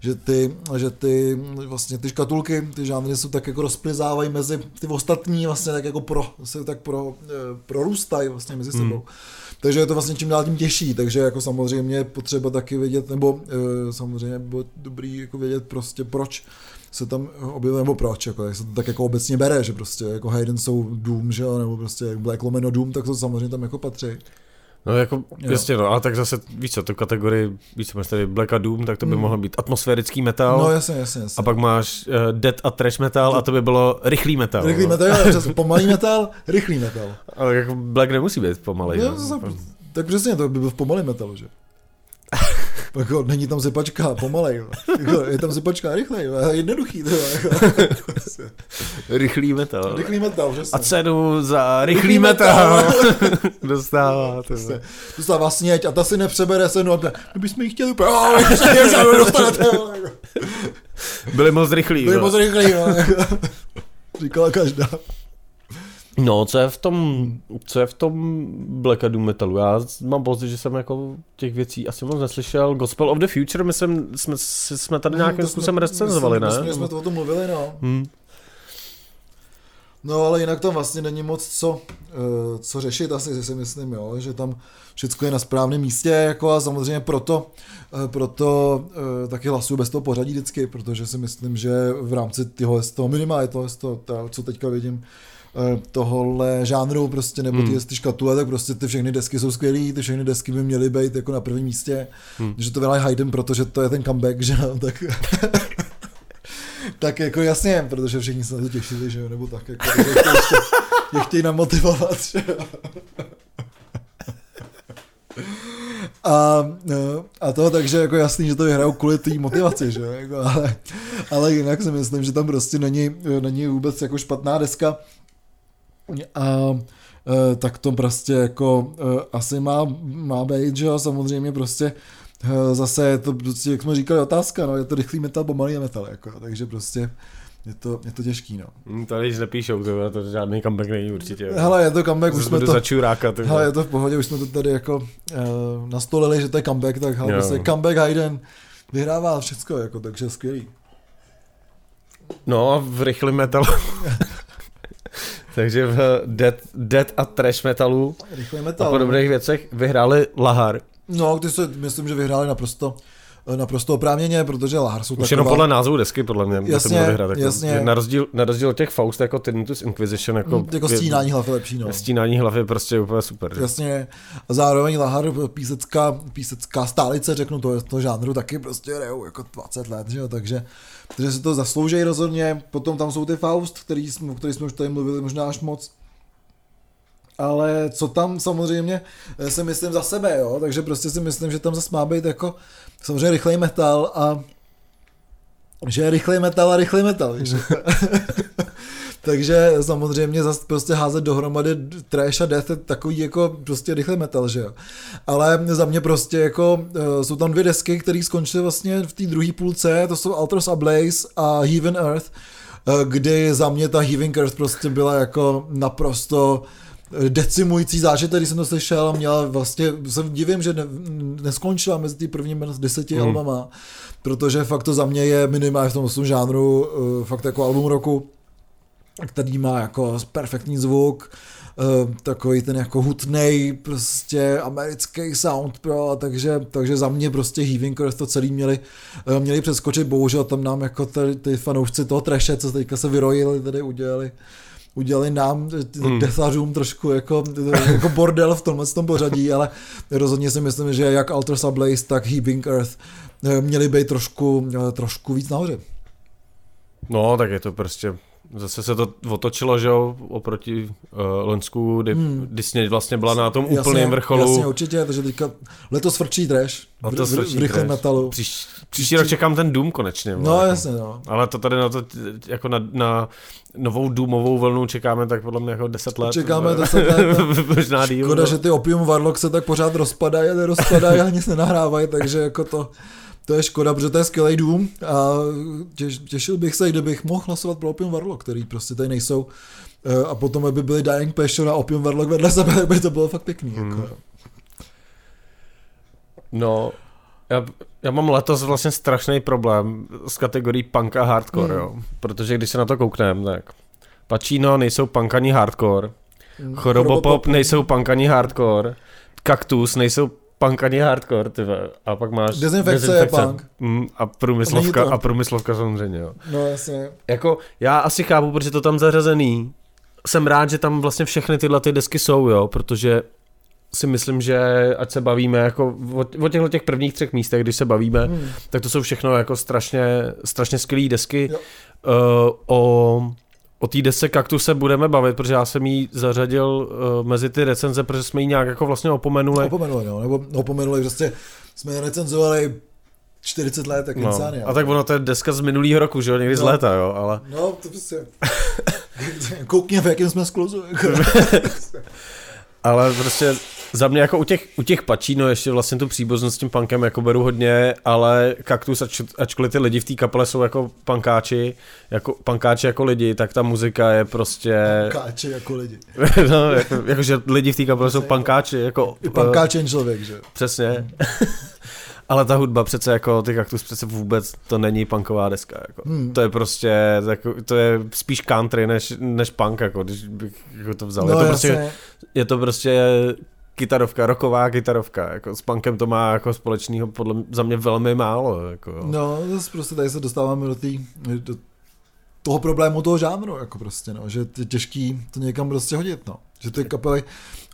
že ty, že ty vlastně ty škatulky, ty žánry jsou tak jako rozplizávají mezi ty ostatní vlastně tak jako pro, se tak pro, eh, prorůstají vlastně mezi sebou. Hmm. Takže je to vlastně čím dál tím těžší, takže jako samozřejmě potřeba taky vědět, nebo e, samozřejmě bylo dobrý jako vědět prostě proč se tam objevuje, nebo proč, jako, jak se to tak jako obecně bere, že prostě jako Hayden jsou Doom, že jo, nebo prostě Black Lomeno Doom, tak to samozřejmě tam jako patří. No jako, jo. jasně no, ale tak zase, víš co, tu kategorii, víš co, máš tady Black a Doom, tak to by hmm. mohlo být atmosférický metal. No jasně, jasně, jasně. A pak máš uh, Dead a Trash metal a to by bylo rychlý metal. Rychlý no. metal, jo, <laughs> přes pomalý metal, rychlý metal. Ale jako Black nemusí být pomalý. Jo, no. tak přesně, to by byl v pomalý metal, že? <laughs> jako, není tam zipačka, pomalej. Jako, je tam zipačka, rychlej, jednoduchý. To, jako. rychlý metal. Rychlý metal, přesně. A cenu za rychlý, rychlý metal, metal. <laughs> dostává. To dostává sněť a ta si nepřebere cenu. My bychom jí chtěli úplně, <laughs> dostanete. Byli moc rychlí. Byli moc rychlí, no. <laughs> Říkala každá. No, co je v tom, co je v tom Black Doom metalu? Já mám pocit, že jsem jako těch věcí asi moc neslyšel. Gospel of the Future, myslím, jsme, jsme tady hmm, nějakým způsobem recenzovali, ne? Myslím, jsme to o tom mluvili, no. Hmm. No ale jinak tam vlastně není moc co, uh, co řešit asi, si myslím, jo, že tam všechno je na správném místě, jako a samozřejmě proto, uh, proto uh, taky hlasuju bez toho pořadí vždycky, protože si myslím, že v rámci toho, z toho minimálně toho, z toho, co teďka vidím, Eh, tohohle žánru prostě, nebo ty, hmm. ty škatule, tak prostě ty všechny desky jsou skvělé, ty všechny desky by měly být jako na prvním místě, hmm. že to vyhraje Hayden, protože to je ten comeback, že tak tak jako jasně, protože všichni se na to těšili, že jo, nebo tak, jako, že ještě, je chtějí namotivovat, že jo. A, no, a to takže jako jasný, že to vyhrajou kvůli té motivaci, že jako, ale, ale jinak si myslím, že tam prostě není, není vůbec jako špatná deska, a e, tak to prostě jako e, asi má, má být, že jo, samozřejmě prostě e, zase je to, prostě, jak jsme říkali, otázka, no, je to rychlý metal, pomalý metal, jako, takže prostě je to, je to těžký, no. Hmm, tady nic nepíšou, to, to žádný comeback není určitě. Hele, je to comeback, už jsme to... Začuráka, hele, je to v pohodě, už jsme to tady jako uh, nastolili, že to je comeback, tak hele, prostě comeback Hayden vyhrává všechno, jako, takže skvělý. No a v rychlém metalu <laughs> Takže v dead, dead a trash metalu metal, a podobných no. věcech vyhráli Lahar. No, ty se, myslím, že vyhráli naprosto naprosto oprávněně, protože Lahar jsou Už taková... jenom podle názvu desky, podle mě, jasně, to vyhrát. Jako, jasně. Na rozdíl, na rozdíl od těch Faust, jako Tinnitus Inquisition, jako, mm, jako stínání hlavy lepší, no. Stínání hlavy je prostě úplně super. Jasně. A zároveň Lahar, písecká, písecká stálice, řeknu to, to žánru taky prostě jako 20 let, že jo, takže, takže si to zaslouží rozhodně. Potom tam jsou ty Faust, který jsme, o kterých jsme už tady mluvili možná až moc ale co tam samozřejmě eh, si myslím za sebe, jo, takže prostě si myslím, že tam zase má být jako samozřejmě rychlej metal a že je rychlej metal a rychlej metal, víš. <laughs> Takže samozřejmě zase prostě házet dohromady trash a death je takový jako prostě rychlý metal, že jo. Ale za mě prostě jako uh, jsou tam dvě desky, které skončily vlastně v té druhé půlce, to jsou Alters Ablaze a Heaven Earth, uh, kdy za mě ta Heaven Earth prostě byla jako naprosto decimující zážitek, když jsem to slyšel a měla vlastně, se divím, že ne, neskončila mezi ty prvními deseti hmm. albama, protože fakt to za mě je minimálně v tom žánru fakt jako album roku, který má jako perfektní zvuk, uh, takový ten jako hutnej prostě americký sound, pro, takže, takže za mě prostě Heaving Earth to celý měli, uh, měli přeskočit, bohužel tam nám jako ty, ty fanoušci toho treše, co teďka se vyrojili, tady udělali udělali nám, hmm. desařům trošku jako, jako bordel v tomhle tom pořadí, ale rozhodně si myslím, že jak Alter Sublace, tak Heaving Earth eh, měli být trošku, eh, trošku víc nahoře. No, tak je to prostě Zase se to otočilo, že jo, oproti uh, Lonsku, kdy hmm. Disney vlastně byla na tom úplném vrcholu. Jasně, určitě, takže teďka letos vrčí trash, letos v, v, v rychlém metalu. Příš, příští rok čekám ten Doom konečně. No jako. jasně, no. Ale to tady na to, jako na, na novou Doomovou vlnu čekáme tak podle mě jako 10 let. Čekáme 10 let. <laughs> Možná díl. Škoda, no. že ty Opium Warlock se tak pořád rozpadají a nerozpadají a nic nenahrávají, takže jako to to je škoda, protože to je skvělý dům a těš, těšil bych se, kdybych mohl hlasovat pro Opium Warlock, který prostě tady nejsou. Eh, a potom by byly Dying Passion a Opium Warlock vedle sebe, <laughs> by to bylo fakt pěkný. Jako. Hmm. Jako. No, já, já mám letos vlastně strašný problém s kategorií punk a hardcore, hmm. jo. Protože když se na to koukneme, tak Pacino nejsou punk ani hardcore, hmm. Chorobopop nejsou punk ani hardcore, Kaktus nejsou punk ani hardcore, ty A pak máš dezinfekce, dezinfekce je punk. Mm, a průmyslovka, a průmyslovka samozřejmě, jo. No jasně. Jako, já asi chápu, protože to tam zařazený. Jsem rád, že tam vlastně všechny tyhle ty desky jsou, jo, protože si myslím, že ať se bavíme jako o, o těchto těch prvních třech místech, když se bavíme, hmm. tak to jsou všechno jako strašně, strašně skvělé desky. Jo. Uh, o O té desce Kaktus se budeme bavit, protože já jsem ji zařadil uh, mezi ty recenze, protože jsme ji nějak jako vlastně opomenuli. Opomenuli, no, nebo opomenuli, prostě jsme recenzovali 40 let, tak no. A tak ono to je deska z minulého roku, že jo, někdy no. z léta, jo, ale... No, to prostě... <laughs> Koukni, v jakém jsme skluzu. <laughs> ale prostě za mě jako u těch, u těch pačíno ještě vlastně tu příbuznost s tím punkem jako beru hodně, ale Kaktus, ač, ačkoliv ty lidi v té kapele jsou jako pankáči, jako pankáči jako lidi, tak ta muzika je prostě... Pankáči jako lidi. <laughs> no, jako, jakože lidi v té kapele jsou pankáči, jako... I pankáč člověk, že Přesně. <laughs> Ale ta hudba přece jako ty kaktus přece vůbec to není punková deska. Jako. Hmm. To je prostě, jako, to je spíš country než, než punk, jako, když bych jako to vzal. No, je, to prostě, je to prostě kytarovka, roková kytarovka, jako s punkem to má jako společného podle mě, za mě velmi málo. Jako, No, zase prostě tady se dostáváme do, tý, do toho problému toho žánru, jako prostě, no, že je těžký to někam prostě hodit, no. Že ty kapely,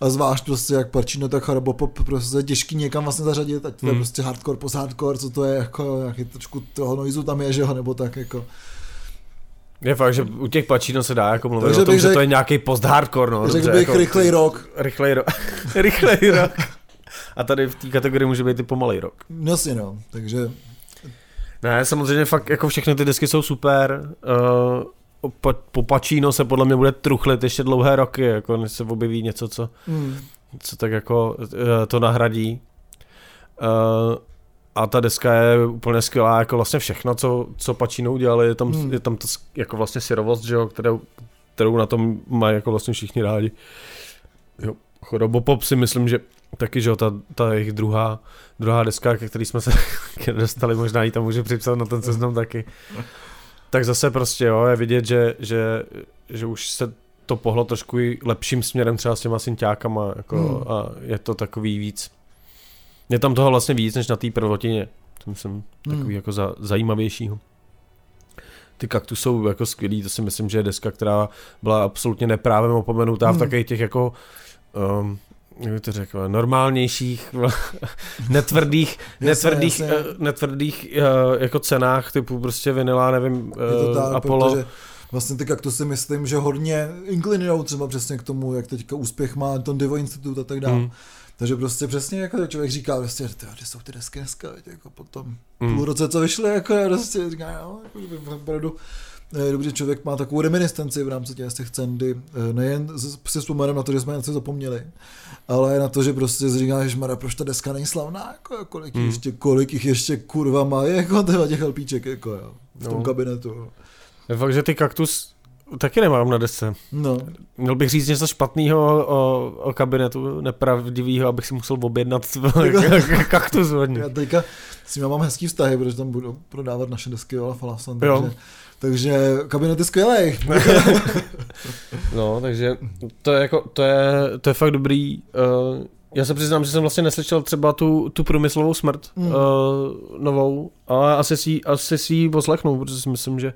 a zvlášť prostě jak Parčino, tak Harabopop, prostě je těžký někam vlastně zařadit, ať to je hmm. prostě hardcore, post-hardcore, co to je, jako nějaký trošku toho noizu tam je, že jo, nebo tak, jako. Je fakt, že u těch pačíno se dá jako mluvit Takže o tom, řek, že to je nějaký post-hardcore, no. Řekl bych jako, rychlej rok. Rychlej rok. <laughs> rychlej rok. A tady v té kategorii může být i pomalej rok. No si no, takže... Ne, samozřejmě fakt jako všechny ty desky jsou super. Uh, po, po Pačíno se podle mě bude truchlit ještě dlouhé roky, jako než se objeví něco, co, hmm. co tak jako uh, to nahradí. Uh, a ta deska je úplně skvělá, jako vlastně všechno, co, co Pacino udělali, je tam, hmm. je tam to jako vlastně syrovost, že jo, kterou, kterou na tom mají jako vlastně všichni rádi. Jo, Robopop si myslím, že taky, že jo, ta, ta jejich druhá, druhá deska, ke který jsme se <laughs> dostali, možná i tam může připsat na ten seznam taky. Tak zase prostě, jo, je vidět, že, že, že už se to pohlo trošku lepším směrem třeba s těma synťákama, jako, hmm. a je to takový víc, je tam toho vlastně víc, než na té prvotině. To myslím takový hmm. jako za, zajímavějšího. Ty kaktus jsou jako skvělý, to si myslím, že je deska, která byla absolutně neprávem opomenutá hmm. v takových těch jako um, jak to řekl, normálnějších, netvrdých, <laughs> netvrdých, jasně, jasně. netvrdých uh, jako cenách typu prostě vinila, nevím, uh, tak, Apollo. Protože vlastně ty kaktusy si myslím, že hodně inklinují třeba přesně k tomu, jak teďka úspěch má ten Divo Institut a tak dále. Hmm. Takže prostě přesně jako člověk říká, prostě, kde jsou ty desky dneska, jako potom mm. půl roce, co vyšly, jako já prostě říká, jo, jako, opravdu, je dobře, člověk má takovou reminiscenci v rámci těch, těch cen, kdy eh, nejen si vzpomeneme na to, že jsme něco zapomněli, ale na to, že prostě říká, že Mara, proč ta deska není slavná, jako, kolik, mm. ještě, kolik jich ještě kurva má, jako těch LPček, jako jo, v tom no. kabinetu. Je fakt, že ty kaktus Taky nemám na desce. No. Měl bych říct něco špatného o, o kabinetu, nepravdivého, abych si musel objednat <laughs> kaktus hodně. Já teďka s ním mám hezký vztahy, protože tam budu prodávat naše desky Ola Falasan, takže, takže kabinet je skvělý. <laughs> no, takže to je, jako, to je, to je fakt dobrý. Uh, já se přiznám, že jsem vlastně neslyšel třeba tu, tu průmyslovou smrt mm. uh, novou, ale asi si, asi si ji poslechnu, protože si myslím, že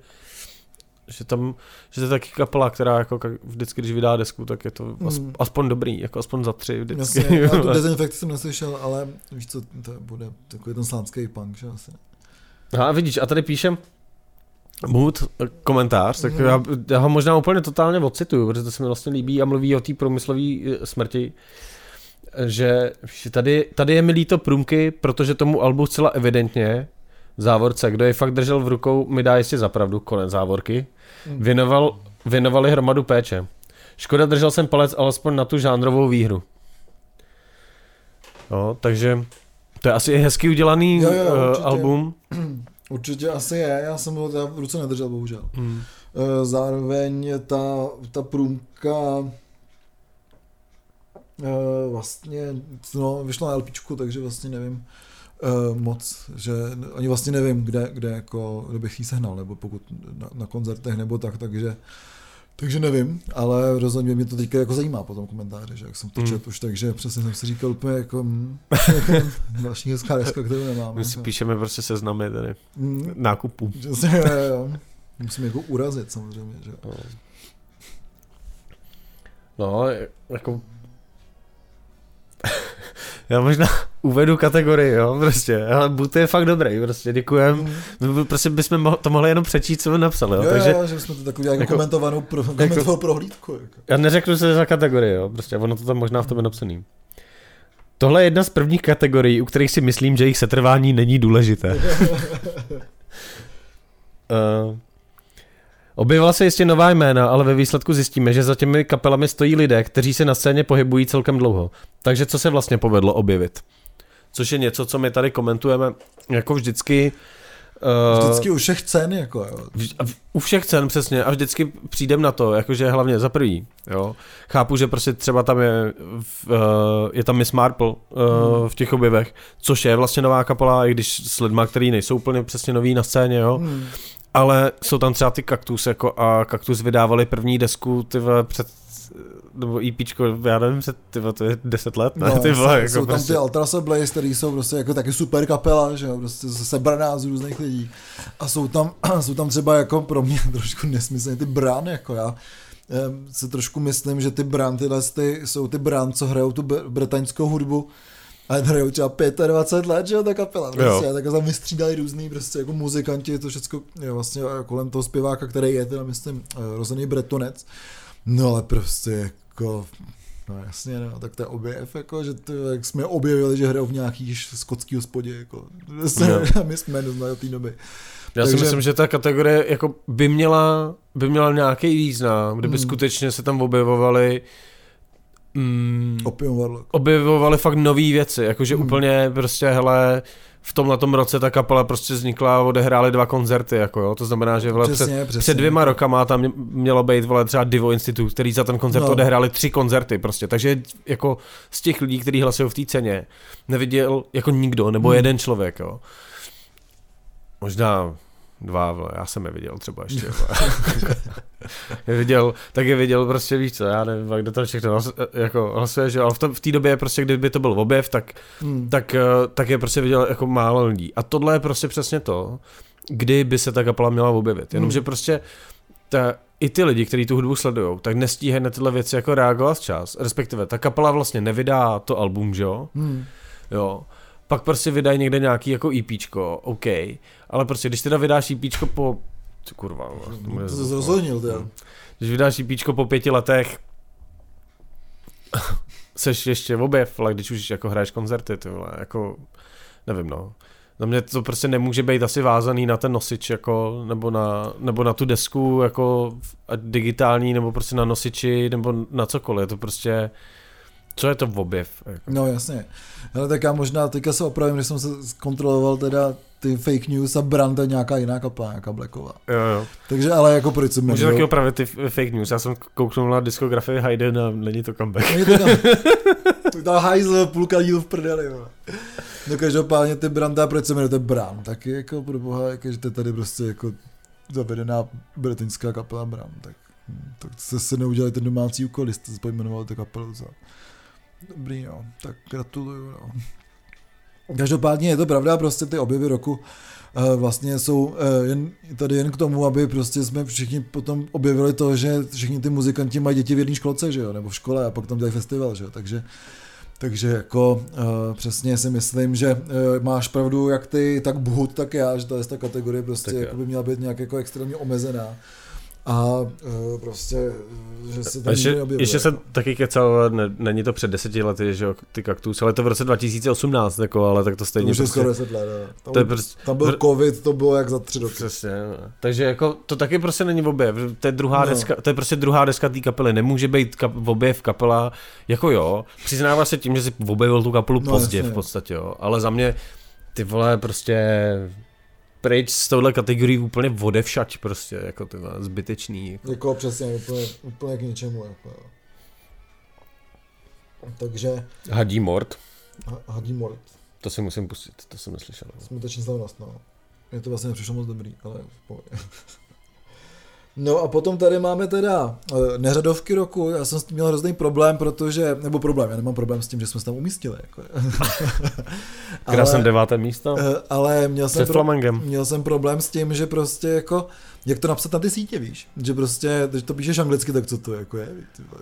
že tam, že to je taky kapela, která jako vždycky, když vydá desku, tak je to Hmm. aspoň dobrý, jako aspoň za tři vždycky. Jasně, já tu <laughs> dezinfekci jsem neslyšel, ale víš co, to bude takový ten slánský punk, že asi. No a vidíš, a tady píšem Mood komentář, tak Mhm. já, já ho možná úplně totálně ocituju, protože to se mi vlastně líbí a mluví o té průmyslové eh, smrti, že že tady, tady je mi líto průmky, protože tomu albu zcela evidentně v závorce, kdo je fakt držel v rukou, mi dá jistě zapravdu, konec závorky, Mhm. věnoval, věnovali hromadu péče. Škoda, držel jsem palec alespoň na tu žánrovou výhru. No, takže to je asi hezky udělaný Jo, jo, eh, určitě. album. <clears throat> Určitě asi je, já jsem ho teda v ruce nedržel, bohužel. Hmm. Eh, Zároveň ta, ta průmka eh, vlastně, no, vyšla na LPčku, takže vlastně nevím eh, moc, že ani vlastně nevím, kde, kde jako, kde bych ji sehnal, nebo pokud na, na koncertech nebo tak, takže takže nevím, ale rozhodně mě to teďka jako zajímá po tom komentáři, že jak jsem to čet už, takže přesně jsem si říkal úplně jako, mm, <laughs> další hezká deska, kterou nemám. My si jako. píšeme prostě seznamy tady Mm, nákupů. <laughs> Přesně, jo, jo. Musím jako urazit samozřejmě, že jo. No, jako... Já možná <laughs> uvedu kategorii, jo, prostě, ale But je fakt dobrý, prostě, děkujem. Mm. Prostě bychom to mohli jenom přečíst, co mi napsal, jo, Jo, takže jo, že jsme to takový jako, jako- komentovanou, pro, komentovanou prohlídku. Jako. já neřeknu se za kategorii, jo, prostě, ono to tam možná v tom je napsaný. Tohle je jedna z prvních kategorií, u kterých si myslím, že jejich setrvání není důležité. Uh, <laughs> objevila se jistě nová jména, ale ve výsledku zjistíme, že za těmi kapelami stojí lidé, kteří se na scéně pohybují celkem dlouho. Takže co se vlastně povedlo objevit? Což je něco, co my tady komentujeme jako vždycky. Uh, Vždycky u všech cen, jako jo. v- U všech cen přesně a vždycky přijdem na to, jakože hlavně za prvý, jo. Chápu, že prostě třeba tam je, uh, je tam Miss Marple uh, Hmm. v těch objevech, což je vlastně nová kapela, i když s lidma, který nejsou úplně přesně noví na scéně, jo. Hmm. Ale jsou tam třeba ty Kaktus jako a Kaktus vydávali první desku ty před nebo EPčko, já nevím, před ty vole, to je 10 let, ne? No, ty vole, jsou, jako jsou tam prostě. ty Ultrasa Blaze, který jsou prostě jako taky super kapela, že jo, prostě sebraná z různých lidí. A jsou tam, <clears throat> jsou tam třeba jako pro mě <laughs> trošku nesmyslně ty brány, jako já si trošku myslím, že ty brán, tyhle ty, jsou ty brán, co hrajou tu bre- bretaňskou hudbu, ale hrajou třeba 25 let, že jo, ta kapela, prostě, a tak tam vystřídali různý prostě jako muzikanti, to všechno vlastně kolem toho zpěváka, který je teda myslím eh, rozený bretonec, no ale prostě jako No jasně, no, tak to je objev, jako, že to, jak jsme objevili, že hrajou v nějaký skotský hospodě, jako, Jo. <laughs> my jsme neznali té doby. Já si Takže- myslím, že ta kategorie jako by měla, by měla nějaký význam, kdyby Hmm. skutečně se tam objevovali mm, objevovali fakt nové věci, jakože Hmm. úplně prostě, hele, v tomhle roce ta kapela prostě vznikla a odehráli dva koncerty, jako jo, to znamená, že vole, před, Přesně, přesně. před dvěma rokama tam mě- mělo být vole, třeba Divo Institute, který za ten koncert no. odehráli tři koncerty prostě, takže jako z těch lidí, kteří hlasují v té ceně, neviděl jako nikdo, nebo Hmm. jeden člověk, jo. Možná dva, vole, já jsem je viděl třeba ještě. <laughs> je viděl, tak je viděl prostě víš co, já nevím, kdo tam všechno hlas, jako hlasuje, že jo, ale v, té době prostě, kdyby to byl objev, tak, Hmm. tak, eh, tak je prostě viděl jako málo lidí. A tohle je prostě přesně to, kdy by se ta kapela měla objevit. Jenomže Hmm. prostě ta, i ty lidi, kteří tu hudbu sledují, tak nestíhají na tyhle věci jako reagovat včas. Respektive ta kapela vlastně nevydá to album, že jo? Hmm. Jo. Pak prostě vydají někde nějaký jako EPčko, OK. Ale prostě, když teda vydáš EPčko po... Co kurva, to se zrozhodnil, teda. Když vydáš EPčko po pěti letech, <laughs> seš ještě v objev, ale když už jako hraješ koncerty, ty vole, jako, nevím no. Na mě to prostě nemůže být asi vázaný na ten nosič, jako, nebo na, nebo na tu desku, jako digitální, nebo prostě na nosiči, nebo na cokoliv, je to prostě, co je to v objev? Jako. No jasně. Ale tak já možná teďka se opravím, když jsem se zkontroloval teda ty fake news a Brand je nějaká jiná kapela, nějaká Blacková. Jo, jo. Takže ale jako proč se Můžu taky opravit ty fake news. Já jsem kouknul na diskografii Hayden a není to comeback. Není to <laughs> ta hajzl, půlka díl v prdeli, jo. No každopádně ty Branda, proč se jmenujete Bran? Taky jako pro boha, jako, že to je tady prostě jako zavedená britanská kapela Bran, tak, hm, tak jste se neudělali ten domácí úkol, jste pojmenovali tu kapelu za... Dobrý, no, tak gratuluju, no. Každopádně je to pravda, prostě ty objevy roku eh, vlastně jsou eh, jen, tady jen k tomu, aby prostě jsme všichni potom objevili to, že všichni ty muzikanti mají děti v jedné školce, že jo, nebo v škole a pak tam dělají festival, že jo, takže takže jako uh, přesně si myslím, že uh, máš pravdu jak ty, tak Bhut, tak já, že ta kategorie prostě jako by měla být nějak jako extrémně omezená a uh, prostě, že se tam ještě, ještě se taky kecal, ne, není to před deseti lety, že jo, ty kaktus, ale to v roce 2018, jako, ale tak to stejně. To už je prostě, skoro 10 let, no. tam, to je prostě, tam byl covid, to bylo jak za tři roky. Přesně, no. takže jako to taky prostě není objev, to je druhá no. deska, to je prostě druhá deska té kapely, nemůže být kap, v objev kapela, jako jo, přiznává se tím, že si objevil tu kapelu no, pozdě jasně. v podstatě, jo, ale za mě ty vole prostě pryč z touhle kategorii úplně vodevšať prostě, jako ty zbytečný. Jako, jako přesně, úplně, úplně k ničemu. Jako. Takže... Hadí mort. Hadí mort. To si musím pustit, to jsem neslyšel. Smuteční slavnost, no. Mě to vlastně nepřišlo moc dobrý, ale <laughs> No a potom tady máme teda uh, neřadovky roku, já jsem s tím měl hrozný problém, protože, nebo problém, já nemám problém s tím, že jsme se tam umístili. Jako. <laughs> jsem deváté místo. Uh, ale měl jsem, pro, měl jsem problém s tím, že prostě jako jak to napsat na ty sítě, víš? Že prostě, když to píšeš anglicky, tak co to jako je?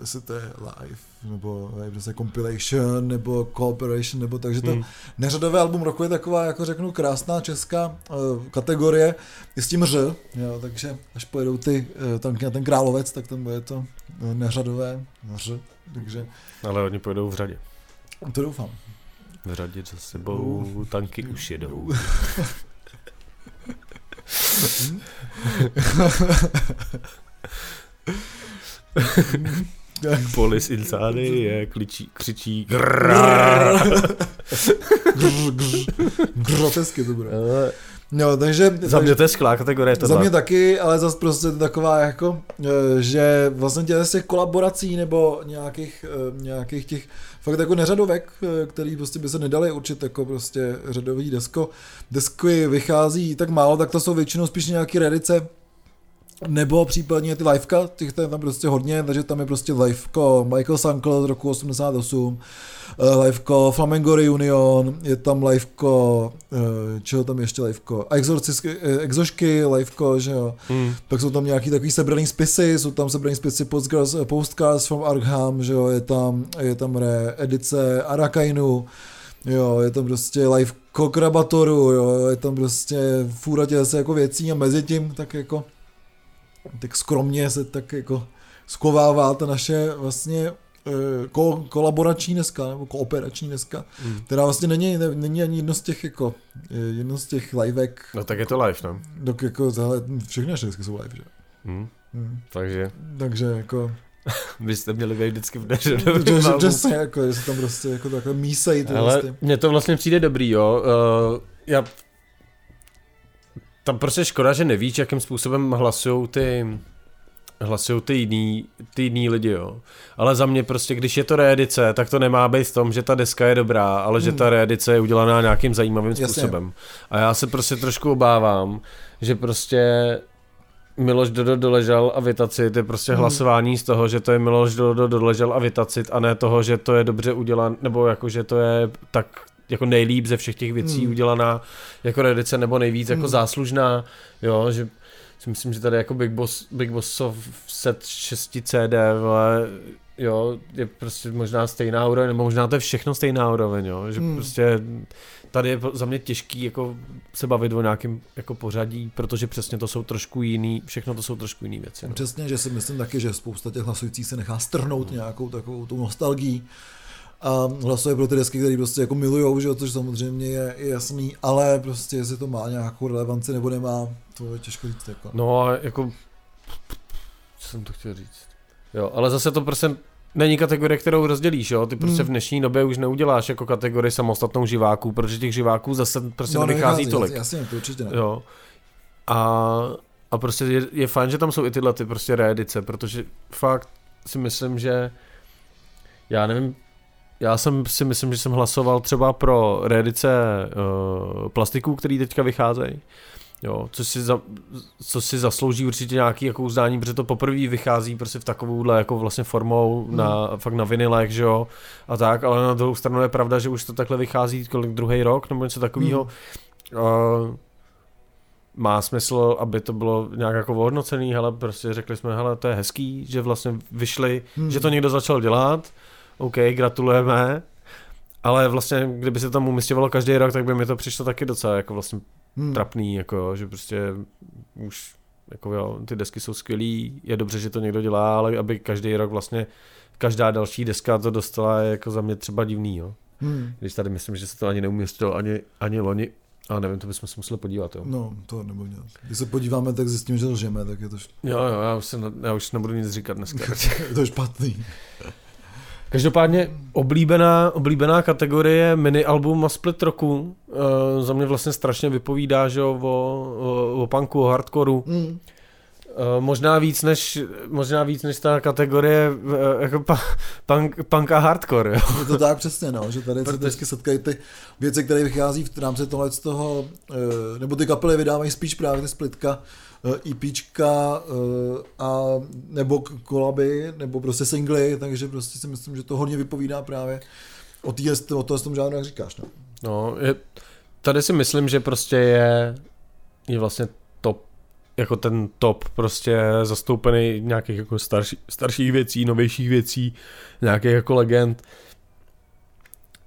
Jestli to je live, nebo je prostě compilation, nebo cooperation, nebo takže to hmm. neřadové album roku je taková, jako řeknu, krásná česká uh, kategorie, i s tím ř, jo, takže až pojedou ty uh, tanky na ten královec, tak tam bude to uh, neřadové ř, takže... Ale oni pojedou v řadě. To doufám. V řadě za sebou tanky už jedou. <laughs> Polis inside je kličí, křičí Grotesky to bude. No, takže... Za mě to je skvělá kategorie. Za mě taky, ale zase prostě taková jako, eh, že vlastně těch, kolaborací nebo nějakých, eh, nějakých těch fakt jako neřadovek, eh, který prostě by se nedali určit jako prostě řadový desko. Desky vychází tak málo, tak to jsou většinou spíš nějaký redice, nebo případně ty liveka, těch tam prostě hodně, takže tam je prostě liveko Michael Sankle z roku 88, uh, liveko Flamengo Reunion, je tam liveko, uh, čeho tam ještě liveko, uh, Exošky, liveko, že jo, hmm. pak jsou tam nějaký takový sebraný spisy, jsou tam sebraný spisy Postcards, Postcards from Arkham, že jo, je tam, je tam re edice Arakainu, Jo, je tam prostě live Krabatoru, jo, je tam prostě fůra těch jako věcí a mezi tím tak jako tak skromně se tak jako skovává ta naše vlastně eh, ko, kolaborační dneska, nebo kooperační dneska, mm. která vlastně není, ne, není ani jedno z těch jako, eh, jedno z těch livek. No tak je to live, no. Tak jako, zahle, všechny naše desky jsou live, že? Mm. Mm. Takže. Takže jako. <laughs> Vy jste měli být vždycky v neře. <laughs> že, že, že, se jako, že se tam prostě jako takhle mísejí. Ale vlastně. mně to vlastně přijde dobrý, jo. Uh, já tam prostě škoda, že nevíš, jakým způsobem hlasují ty hlasují ty jiný, ty jiný lidi, jo. Ale za mě prostě, když je to reedice, tak to nemá být v tom, že ta deska je dobrá, ale hmm. že ta reedice je udělaná nějakým zajímavým způsobem. Jasně. A já se prostě trošku obávám, že prostě Miloš Dodo doležel a Vitacit je prostě hmm. hlasování z toho, že to je Miloš Dodo doležel a Vitacit a ne toho, že to je dobře udělan, nebo jako, že to je tak jako nejlíp ze všech těch věcí hmm. udělaná jako redice nebo nejvíc jako hmm. jako záslužná, jo, že si myslím, že tady jako Big Boss, Big Bossov set 6 CD, ale jo, je prostě možná stejná úroveň, nebo možná to je všechno stejná úroveň, jo, že hmm. prostě tady je za mě těžký jako se bavit o nějakém jako pořadí, protože přesně to jsou trošku jiný, všechno to jsou trošku jiný věci. No. Přesně, že si myslím taky, že spousta těch hlasujících se nechá strhnout hmm. nějakou takovou tu nostalgii a hlasuje pro ty desky, které prostě jako milujou, že což samozřejmě je, je jasný, ale prostě jestli to má nějakou relevanci nebo nemá, to je těžko říct. Jako. No a jako, co jsem to chtěl říct. Jo, ale zase to prostě není kategorie, kterou rozdělíš, jo? Ty prostě hmm. v dnešní době už neuděláš jako kategorii samostatnou živáků, protože těch živáků zase prostě no, nevychází tolik. Jasně, to určitě ne. Jo. A, a prostě je, je fajn, že tam jsou i tyhle ty prostě reedice, protože fakt si myslím, že já nevím, já jsem si myslím, že jsem hlasoval třeba pro reedice uh, plastiků, který teďka vycházejí. Jo, co si, za, co si zaslouží určitě nějaký jako uzdání, protože to poprvé vychází prostě v takovouhle jako vlastně formou hmm. na, fakt na vinilech, že jo, a tak, ale na druhou stranu je pravda, že už to takhle vychází kolik druhý rok nebo něco takového. Hmm. Uh, má smysl, aby to bylo nějak jako ohodnocený, ale prostě řekli jsme, hele, to je hezký, že vlastně vyšli, hmm. že to někdo začal dělat, OK, gratulujeme, ale vlastně, kdyby se tam umístěvalo každý rok, tak by mi to přišlo taky docela jako vlastně hmm. trapný, jako, že prostě už jako jo, ty desky jsou skvělý, je dobře, že to někdo dělá, ale aby každý rok vlastně každá další deska to dostala je jako za mě třeba divný, jo. Hmm. Když tady myslím, že se to ani neumístilo ani, ani loni, ale nevím, to bychom se museli podívat, jo. No, to nebo nějak. Když se podíváme, tak zjistím, že lžeme, tak je to... Jo, jo, já už, se, já už nebudu nic říkat dneska. <laughs> je to špatný. <laughs> Každopádně oblíbená, oblíbená kategorie mini album a split roku uh, za mě vlastně strašně vypovídá, že o, o, o punku, o hardcoreu. Mm. Uh, možná víc než, možná víc než ta kategorie uh, jako punk, punk a hardcore. Jo? Je to tak přesně, no, že tady se vždycky setkají ty věci, které vychází v rámci tohle z toho, uh, nebo ty kapely vydávají spíš právě ty splitka, EPčka a nebo kolaby, nebo prostě singly, takže prostě si myslím, že to hodně vypovídá právě o, tý, o toho, tom žádnou, jak říkáš. No, no je, tady si myslím, že prostě je, je vlastně top jako ten top prostě zastoupený nějakých jako starší, starších věcí, novějších věcí, nějakých jako legend.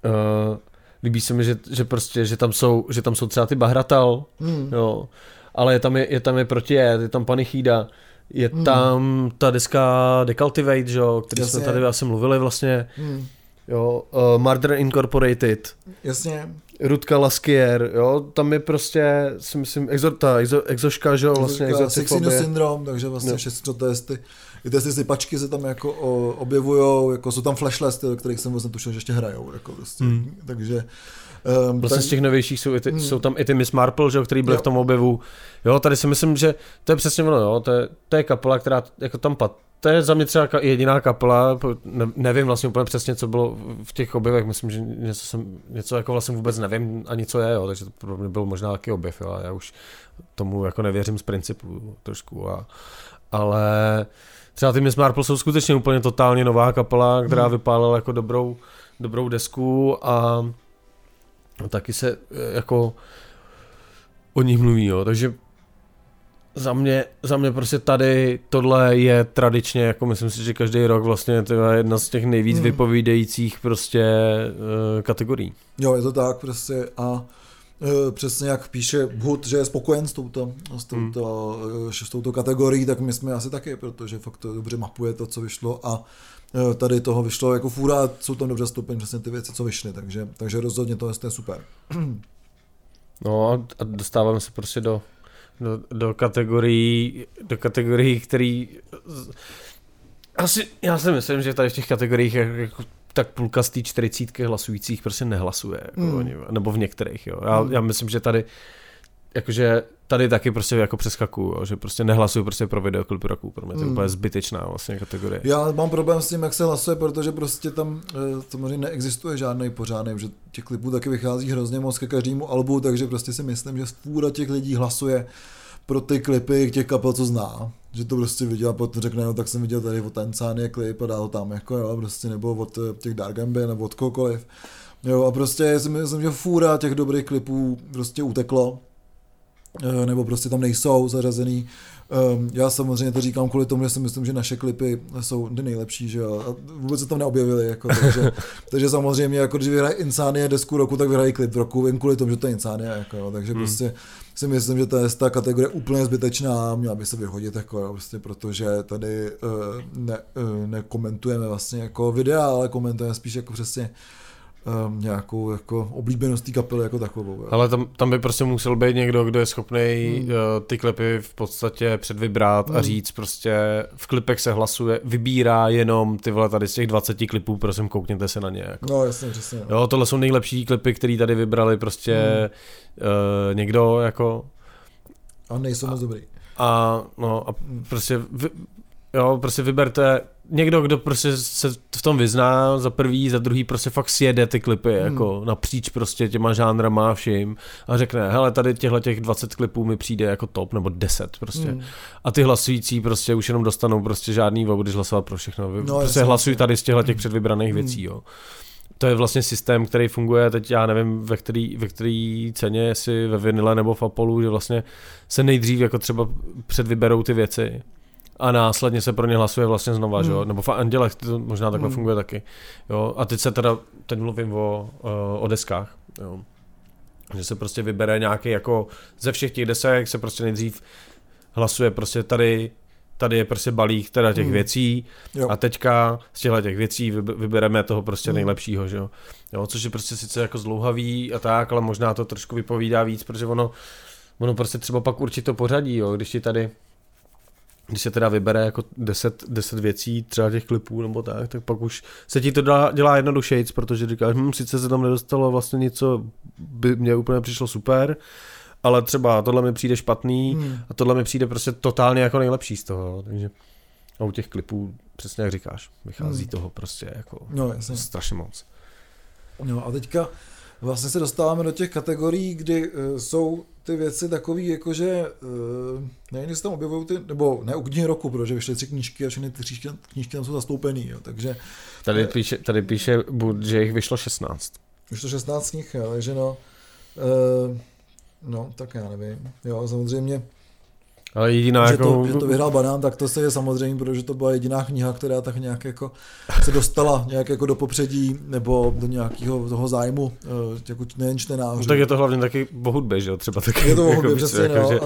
Uh, líbí se mi, že, že prostě, že tam jsou, že tam jsou třeba ty Bahratal, hmm. jo, ale je tam je, je tam je proti je tam Panichída, je hmm. tam ta deska Decultivate, že jo, který Jasně. jsme tady asi mluvili vlastně, hmm. jo, uh, Murder Incorporated. Jasně. Rudka Laskier, jo, tam je prostě, si myslím, exo, ta exo, exoška, že jo, vlastně exotyfobie. syndrom, takže vlastně no. všechno to je ty, i ty sypačky se tam jako objevujou, jako jsou tam flashless, o kterých jsem vlastně tušil, že ještě hrajou, jako prostě, hmm. takže Um, vlastně tak... z těch novějších jsou, i ty, hmm. jsou tam i ty Miss Marple, že, který byly jo. v tom objevu. Jo, tady si myslím, že to je přesně ono, jo, to je, to je kapela, která jako tam pat, to je za mě třeba jediná kapela, ne, nevím vlastně úplně přesně, co bylo v těch objevech, myslím, že něco, jsem, něco jako vlastně vůbec nevím ani co je, jo, takže to pro mě byl možná taky objev, jo, a já už tomu jako nevěřím z principu trošku, a, ale třeba ty Miss Marple jsou skutečně úplně totálně nová kapela, která hmm. vypálila jako dobrou, dobrou desku a taky se e, jako o nich mluví, jo, takže za mě, za mě prostě tady tohle je tradičně, jako myslím si, že každý rok vlastně to je jedna z těch nejvíc hmm. vypovídajících prostě uh, kategorií. Jo, je to tak prostě a uh, přesně jak píše Hood, že je spokojen s touto, s touto, hmm. s touto kategorií, tak my jsme asi taky, protože fakt to dobře mapuje to, co vyšlo a uh, tady toho vyšlo jako fůra, jsou tam dobře stoupeny přesně ty věci, co vyšly, takže, takže rozhodně to je super. <clears throat> No a dostáváme se prostě do do, do kategorií, do kategorií, který asi, já si myslím, že tady v těch kategoriích jako, tak půlka z té čtyřicítky hlasujících prostě nehlasuje, jako mm. oni, nebo v některých, jo. Já, mm. já myslím, že tady jakože tady taky prostě jako přeskakuju, že prostě nehlasuju prostě pro videoklip roku, pro mě to je mm. úplně zbytečná vlastně kategorie. Já mám problém s tím, jak se hlasuje, protože prostě tam eh, samozřejmě neexistuje žádný pořádný, že těch klipů taky vychází hrozně moc ke každému albu, takže prostě si myslím, že spůra těch lidí hlasuje pro ty klipy těch kapel, co zná. Že to prostě viděl a potom řekne, no tak jsem viděl tady od Tanzánie klip a dál tam jako jo, prostě nebo od eh, těch Dark Ambi nebo od kohokoliv. Jo, a prostě si myslím, že fůra těch dobrých klipů prostě uteklo nebo prostě tam nejsou zařazený. Ehm, já samozřejmě to říkám kvůli tomu, že si myslím, že naše klipy jsou ty nejlepší, že jo. A vůbec se tam neobjevili, jako, takže, <laughs> takže samozřejmě, jako když vyhraje Insania desku roku, tak vyhrají klip roku, jen kvůli tomu, že to je Insania, jako, jo. takže hmm. prostě si myslím, že to je ta kategorie úplně zbytečná, měla by se vyhodit, jako, jo, prostě, protože tady uh, ne, uh, nekomentujeme vlastně jako videa, ale komentujeme spíš jako přesně um, nějakou jako oblíbenost té kapely jako takovou. Ale tam, tam by prostě musel být někdo, kdo je schopný hmm. uh, ty klipy v podstatě předvybrat hmm. a říct prostě v klipech se hlasuje, vybírá jenom ty vole tady z těch 20 klipů, prosím koukněte se na ně. Jako. No jasně, přesně. No. Jo, tohle jsou nejlepší klipy, které tady vybrali prostě hmm. uh, někdo jako a nejsou moc dobrý. A, no, a prostě vy, Jo, prostě vyberte někdo, kdo prostě se v tom vyzná za prvý, za druhý prostě fakt sjede ty klipy hmm. jako napříč prostě těma žánrama a vším a řekne, hele, tady těchhle těch 20 klipů mi přijde jako top, nebo 10 prostě. Hmm. A ty hlasující prostě už jenom dostanou prostě žádný vogu, když hlasovat pro všechno. No, prostě hlasují tady z těchto těch předvybraných hmm. věcí, jo. to je vlastně systém, který funguje teď, já nevím, ve který, ve který ceně, jestli ve Vinile nebo v Apollo, že vlastně se nejdřív jako třeba předvyberou ty věci a následně se pro ně hlasuje vlastně znova, hmm. že jo? nebo v Andělech to možná takhle hmm. funguje taky. Jo? A teď se teda, teď mluvím o, o deskách, jo? že se prostě vybere nějaký jako ze všech těch desek se prostě nejdřív hlasuje prostě tady tady je prostě balík teda těch hmm. věcí jo. a teďka z těchto těch věcí vybereme toho prostě hmm. nejlepšího, že jo? jo. Což je prostě sice jako zdlouhavý a tak, ale možná to trošku vypovídá víc, protože ono, ono prostě třeba pak určitě to pořadí, jo, když ti tady když se teda vybere jako 10, 10 věcí, třeba těch klipů nebo tak, tak pak už se ti to dá, dělá jednodušejc, protože říkáš, hm, sice se tam nedostalo vlastně něco, by mě úplně přišlo super, ale třeba tohle mi přijde špatný hmm. a tohle mi přijde prostě totálně jako nejlepší z toho, takže a u těch klipů, přesně jak říkáš, vychází hmm. toho prostě jako no, jasně. strašně moc. No a teďka vlastně se dostáváme do těch kategorií, kdy uh, jsou ty věci takový, jakože uh, nevím, jestli tam objevují ty, nebo ne u knihy roku, protože vyšly tři knížky a všechny ty knížky, knížky tam jsou zastoupený, jo, takže... Tady eh, píše, tady píše že jich vyšlo 16. Vyšlo 16 knih, jo, takže no... Uh, No, tak já nevím. Jo, samozřejmě. Ale jediná že jako... To, že to vyhrál Banán, tak to se je samozřejmě, protože to byla jediná kniha, která tak nějak jako se dostala nějak jako do popředí nebo do nějakého toho zájmu, eh, jako nejen čtenářů. No, tak je to hlavně taky o hudbě, že jo, třeba taky. Je to o hudbě, jako přesně, jako, no. Že, a...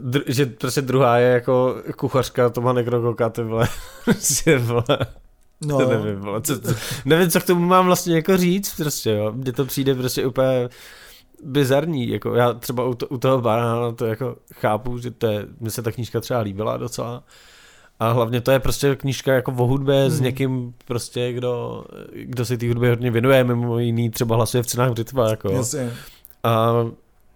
dr- že prostě druhá je jako kuchařka Toma Nekrokoka, ty vole, <laughs> prostě vole. No. To nevím, vole, co, co, nevím, co k tomu mám vlastně jako říct, prostě, jo. Mně to přijde prostě úplně bizarní, jako já třeba u, to, u toho banána to jako chápu, že to je, mně se ta knížka třeba líbila docela, a hlavně to je prostě knížka jako o hudbě hmm. s někým prostě, kdo, kdo se té hudbě hodně věnuje, mimo jiný třeba hlasuje v cenách břitva, jako. Jasně. A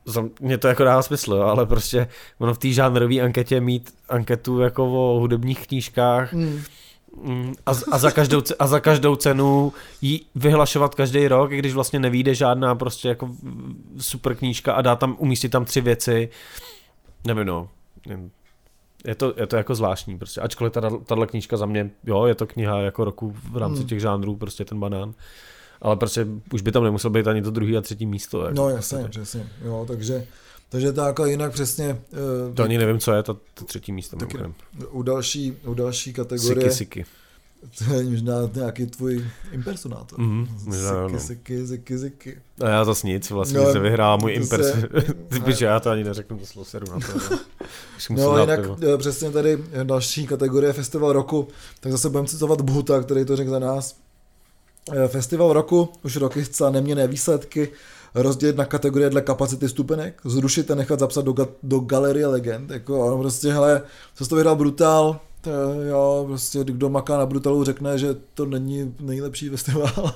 za mě to jako dává smysl, ale prostě ono v té žánrové anketě mít anketu jako o hudebních knížkách, hmm Mm, a, a, za každou, a za každou cenu ji vyhlašovat každý rok, i když vlastně nevíde žádná prostě jako super knížka a dá tam, umístit tam tři věci. Nevím, no. Je to, je to jako zvláštní prostě. Ačkoliv tahle knížka za mě, jo, je to kniha jako roku v rámci hmm. těch žánrů, prostě ten banán. Ale prostě už by tam nemusel být ani to druhý a třetí místo. Jako, no jasně, prostě. přesně. Jo, takže takže to jako jinak přesně... Uh, to ani nevím, co je to, to třetí místo. Taky, u, další, u další kategorie... Siky, siky. <laughs> To je možná nějaký tvůj impersonátor. Mm, možná, siky, siky, siky, siky. A já zase nic, vlastně no, se vyhrál můj impersonátor. Se... <laughs> <laughs> já to ani neřeknu, to slovo seru na to. no jinak pivo. Eh, přesně tady další kategorie Festival roku, tak zase budeme citovat Bhuta, který to řekl za nás. Eh, Festival roku, už roky zcela neměné výsledky, rozdělit na kategorie dle kapacity stupenek, zrušit a nechat zapsat do, ga, do galerie legend, jako ono prostě, hele, co to vyhrál Brutal, to, jo, prostě kdo maká na Brutalu řekne, že to není nejlepší festival, <laughs>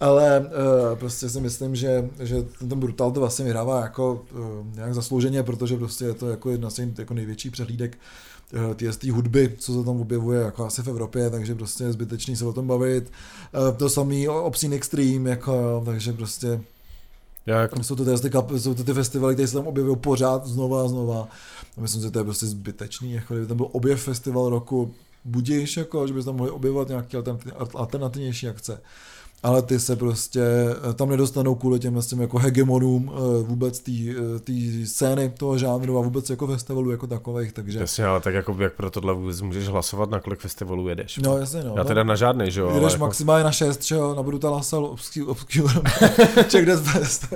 ale uh, prostě si myslím, že, že ten Brutal to vlastně vyhrává jako uh, nějak zaslouženě, protože prostě je to jako jedna z jako největší přehlídek uh, té hudby, co se tam objevuje jako asi v Evropě, takže prostě je zbytečný se o tom bavit. To samý Obscene Extreme, jako, takže prostě já jako... Jsou to, ty, jsou to ty festivaly, které se tam objevují pořád znova a znova. A myslím, že to je prostě zbytečný, jako kdyby tam byl objev festival roku, budíš, jako, že by tam mohli objevovat nějaké alternativnější akce ale ty se prostě eh, tam nedostanou kvůli těm, těm jako hegemonům eh, vůbec té eh, scény toho žánru a vůbec jako festivalů jako takových, takže... Jasně, ale tak jako jak pro tohle vůbec můžeš hlasovat, na kolik festivalů jedeš? No jasně, no. Já teda na žádný, že jo? Jedeš jako... maximálně na šest, že jo, na Brutal Assault, Obscure, <laughs> Check That Best.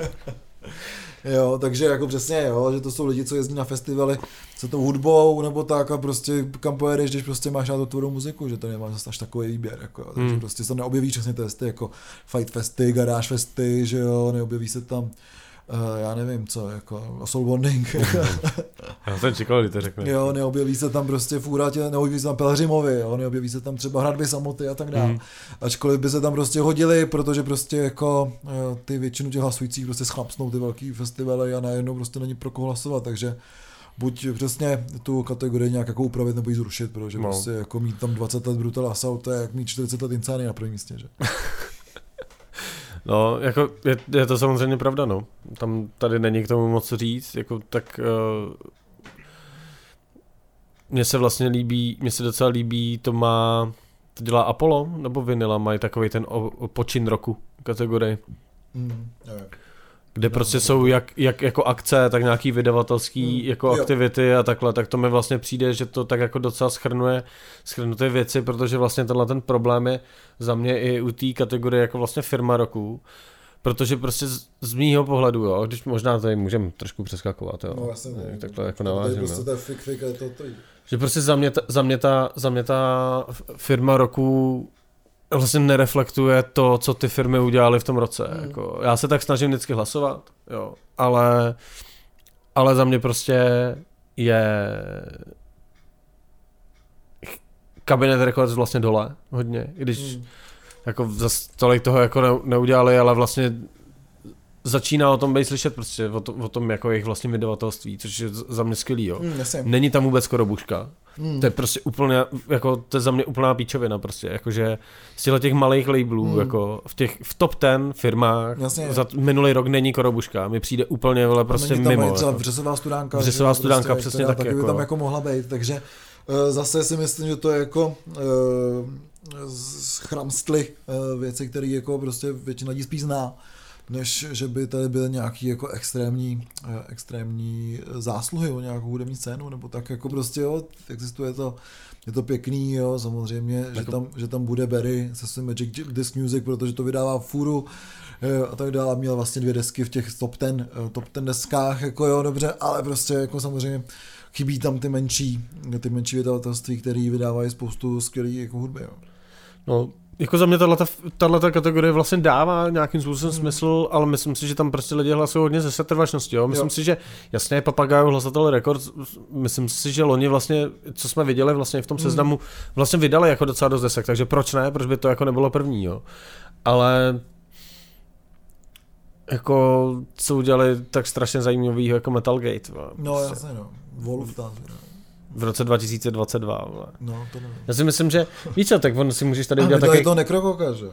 Jo, takže jako přesně, jo, že to jsou lidi, co jezdí na festivaly se tou hudbou nebo tak a prostě kam pojedeš, když prostě máš na to tvou muziku, že to nemáš zase až takový výběr, jako, jo, takže hmm. prostě se neobjeví přesně testy jako Fight Festy, Garage Festy, že jo, neobjeví se tam já nevím co, jako Soul Bonding. <laughs> já jsem čekal, kdy to řekne. Jo, neobjeví se tam prostě v úratě, neobjeví se tam Pelřimovi, jo, neobjeví se tam třeba hradby samoty a tak dále. Mm. Ačkoliv by se tam prostě hodili, protože prostě jako uh, ty většinu těch hlasujících prostě schlapsnou ty velký festivaly a najednou prostě není pro koho hlasovat, takže buď přesně tu kategorii nějak jako upravit nebo ji zrušit, protože no. prostě jako mít tam 20 let Brutal Assault, to je jak mít 40 let Insany na prvním místě, že? <laughs> No, jako je, je, to samozřejmě pravda, no. Tam tady není k tomu moc říct, jako tak uh, mně se vlastně líbí, mně se docela líbí, to má to dělá Apollo nebo Vinila, mají takový ten o, o počin roku kategorii, Mm, nevím. Kde prostě jsou jak, jak jako akce, tak nějaký vydavatelský Mm, jako jo. aktivity a takhle, tak to mi vlastně přijde, že to tak jako docela schrnuje, ty věci, protože vlastně tenhle ten problém je za mě i u té kategorie jako vlastně firma roku, protože prostě z, z mýho pohledu, jo, když možná tady můžeme trošku přeskakovat, jo, No, jasně, tak- takhle jako prostě jo. to je fik, fik, to, to Že prostě za mě, ta, za, mě ta, za mě ta firma roku vlastně nereflektuje to, co ty firmy udělaly v tom roce. Mm. Jako, já se tak snažím vždycky hlasovat, jo, ale, ale za mě prostě je kabinet Records vlastně dole hodně, i když Mm. jako zas tolik toho jako ne, neudělali, ale vlastně začíná o tom být slyšet prostě, o, to, o tom jako jejich vlastně vydavatelství, což je za mě skvělý, jo. Mm. Není tam vůbec korobuška. Mm. To je prostě úplně, jako, to je za mě úplná píčovina prostě, jakože z těchto těch malých labelů, Hmm. hmm. jako v těch, v top ten firmách Jasně. za minulý rok není korobuška, mi přijde úplně, vole, prostě tam mimo. třeba jako. vřesová studánka. Vřesová že jo, studánka, prostě, přesně tak taky by jako. tam jako mohla být, takže eh, zase si myslím, že to je jako uh, schramstly uh, věci, které jako prostě většina lidí spíš zná než že by tady byly nějaký jako extrémní, eh, extrémní zásluhy o nějakou hudební scénu, nebo tak jako prostě jo, existuje to, je to pěkný, jo, samozřejmě, že Jako- tam, že tam bude Barry se svým Magic Disc Music, protože to vydává furu eh, a tak dále, měl vlastně dvě desky v těch top ten, eh, top ten deskách, jako jo, dobře, ale prostě jako samozřejmě chybí tam ty menší, ty menší vydavatelství, které vydávají spoustu skvělých jako hudby, jo. No, jako za mě tahle kategorie vlastně dává nějakým způsobem Hmm. smysl, ale myslím si, že tam prostě lidi hlasují hodně ze setrvačnosti, jo. Myslím Jo. si, že jasně Papagayo hlasatel Records, myslím si, že loni vlastně, co jsme viděli vlastně v tom Hmm. seznamu, vlastně vydali jako docela dost desek, takže proč ne, proč by to jako nebylo první, jo. Ale jako co udělali tak strašně zajímavého jako Metalgate, jo. No prostě jasně, no. Wolf tam, v roce 2022, vole. no to nevím. Já si myslím, že víš co, tak on si můžeš tady udělat taky, to nekrokoka, že?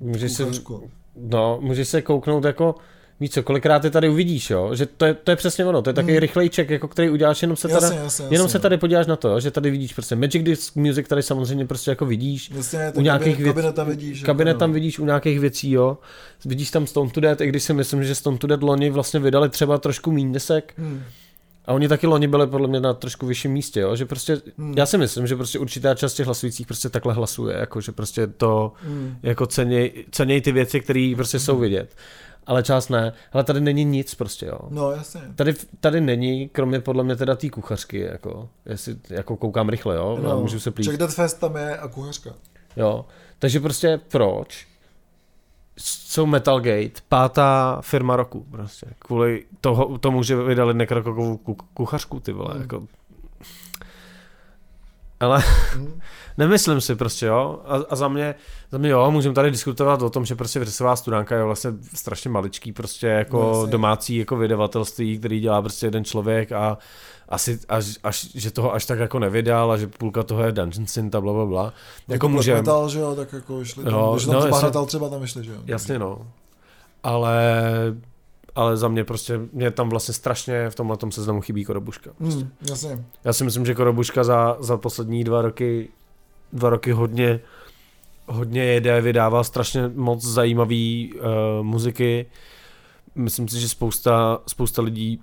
můžeš si, Kuchařku. No, můžeš se kouknout jako, víš co, kolikrát ty tady uvidíš, jo? že to je, to je přesně ono, to je takový Hmm. rychlejček, jako který uděláš, jenom se teda, Jasně, jasně, jenom jasně, se no. tady podíváš na to, jo? že tady vidíš prostě Magic Disc Music, tady samozřejmě prostě jako vidíš, Jasně, u nějakých věc- kabinet tam vidíš. kabinet jako, tam vidíš u nějakých věcí, jo, vidíš tam Stone to Death, i když si myslím, že Stone to Death loni vlastně vydali třeba trošku méně desek, Hmm. A oni taky loni byli podle mě na trošku vyšším místě, jo? že prostě, Hmm. já si myslím, že prostě určitá část těch hlasujících prostě takhle hlasuje, jako že prostě to, Hmm. jako ceněj, ceněj ty věci, které prostě jsou vidět. Ale část ne. Ale tady není nic prostě, jo. No jasně. Tady, tady není, kromě podle mě teda té kuchařky, jako, jestli, jako koukám rychle, jo, no, můžu se plít. Check That Fest tam je a kuchařka. Jo. Takže prostě proč jsou Metalgate pátá firma roku prostě. Kvůli toho, tomu, že vydali nekrokovou ku, kuchařku, ty vole, Hmm. jako. Ale Hmm. <laughs> Nemyslím si prostě, jo. A, a za mě, za mě jo, můžeme tady diskutovat o tom, že prostě vřesová studánka je vlastně strašně maličký, prostě jako No, domácí jako vydavatelství, který dělá prostě jeden člověk a asi až, až, že toho až tak jako nevydal a že půlka toho je Dungeon Synth a bla, bla, bla. Jako Black můžeme. Metal, že jo, tak jako šli tam, když tam no, třeba jasně. Třeba tam vyšli, že jo. Jasně no. Ale, ale za mě prostě, mě tam vlastně strašně v tomhle seznamu chybí Korobuška. Hmm, jasně. Já si myslím, že Korobuška za, za poslední dva roky, dva roky hodně, hodně jede, vydává strašně moc zajímavý uh, muziky. Myslím si, že spousta, spousta lidí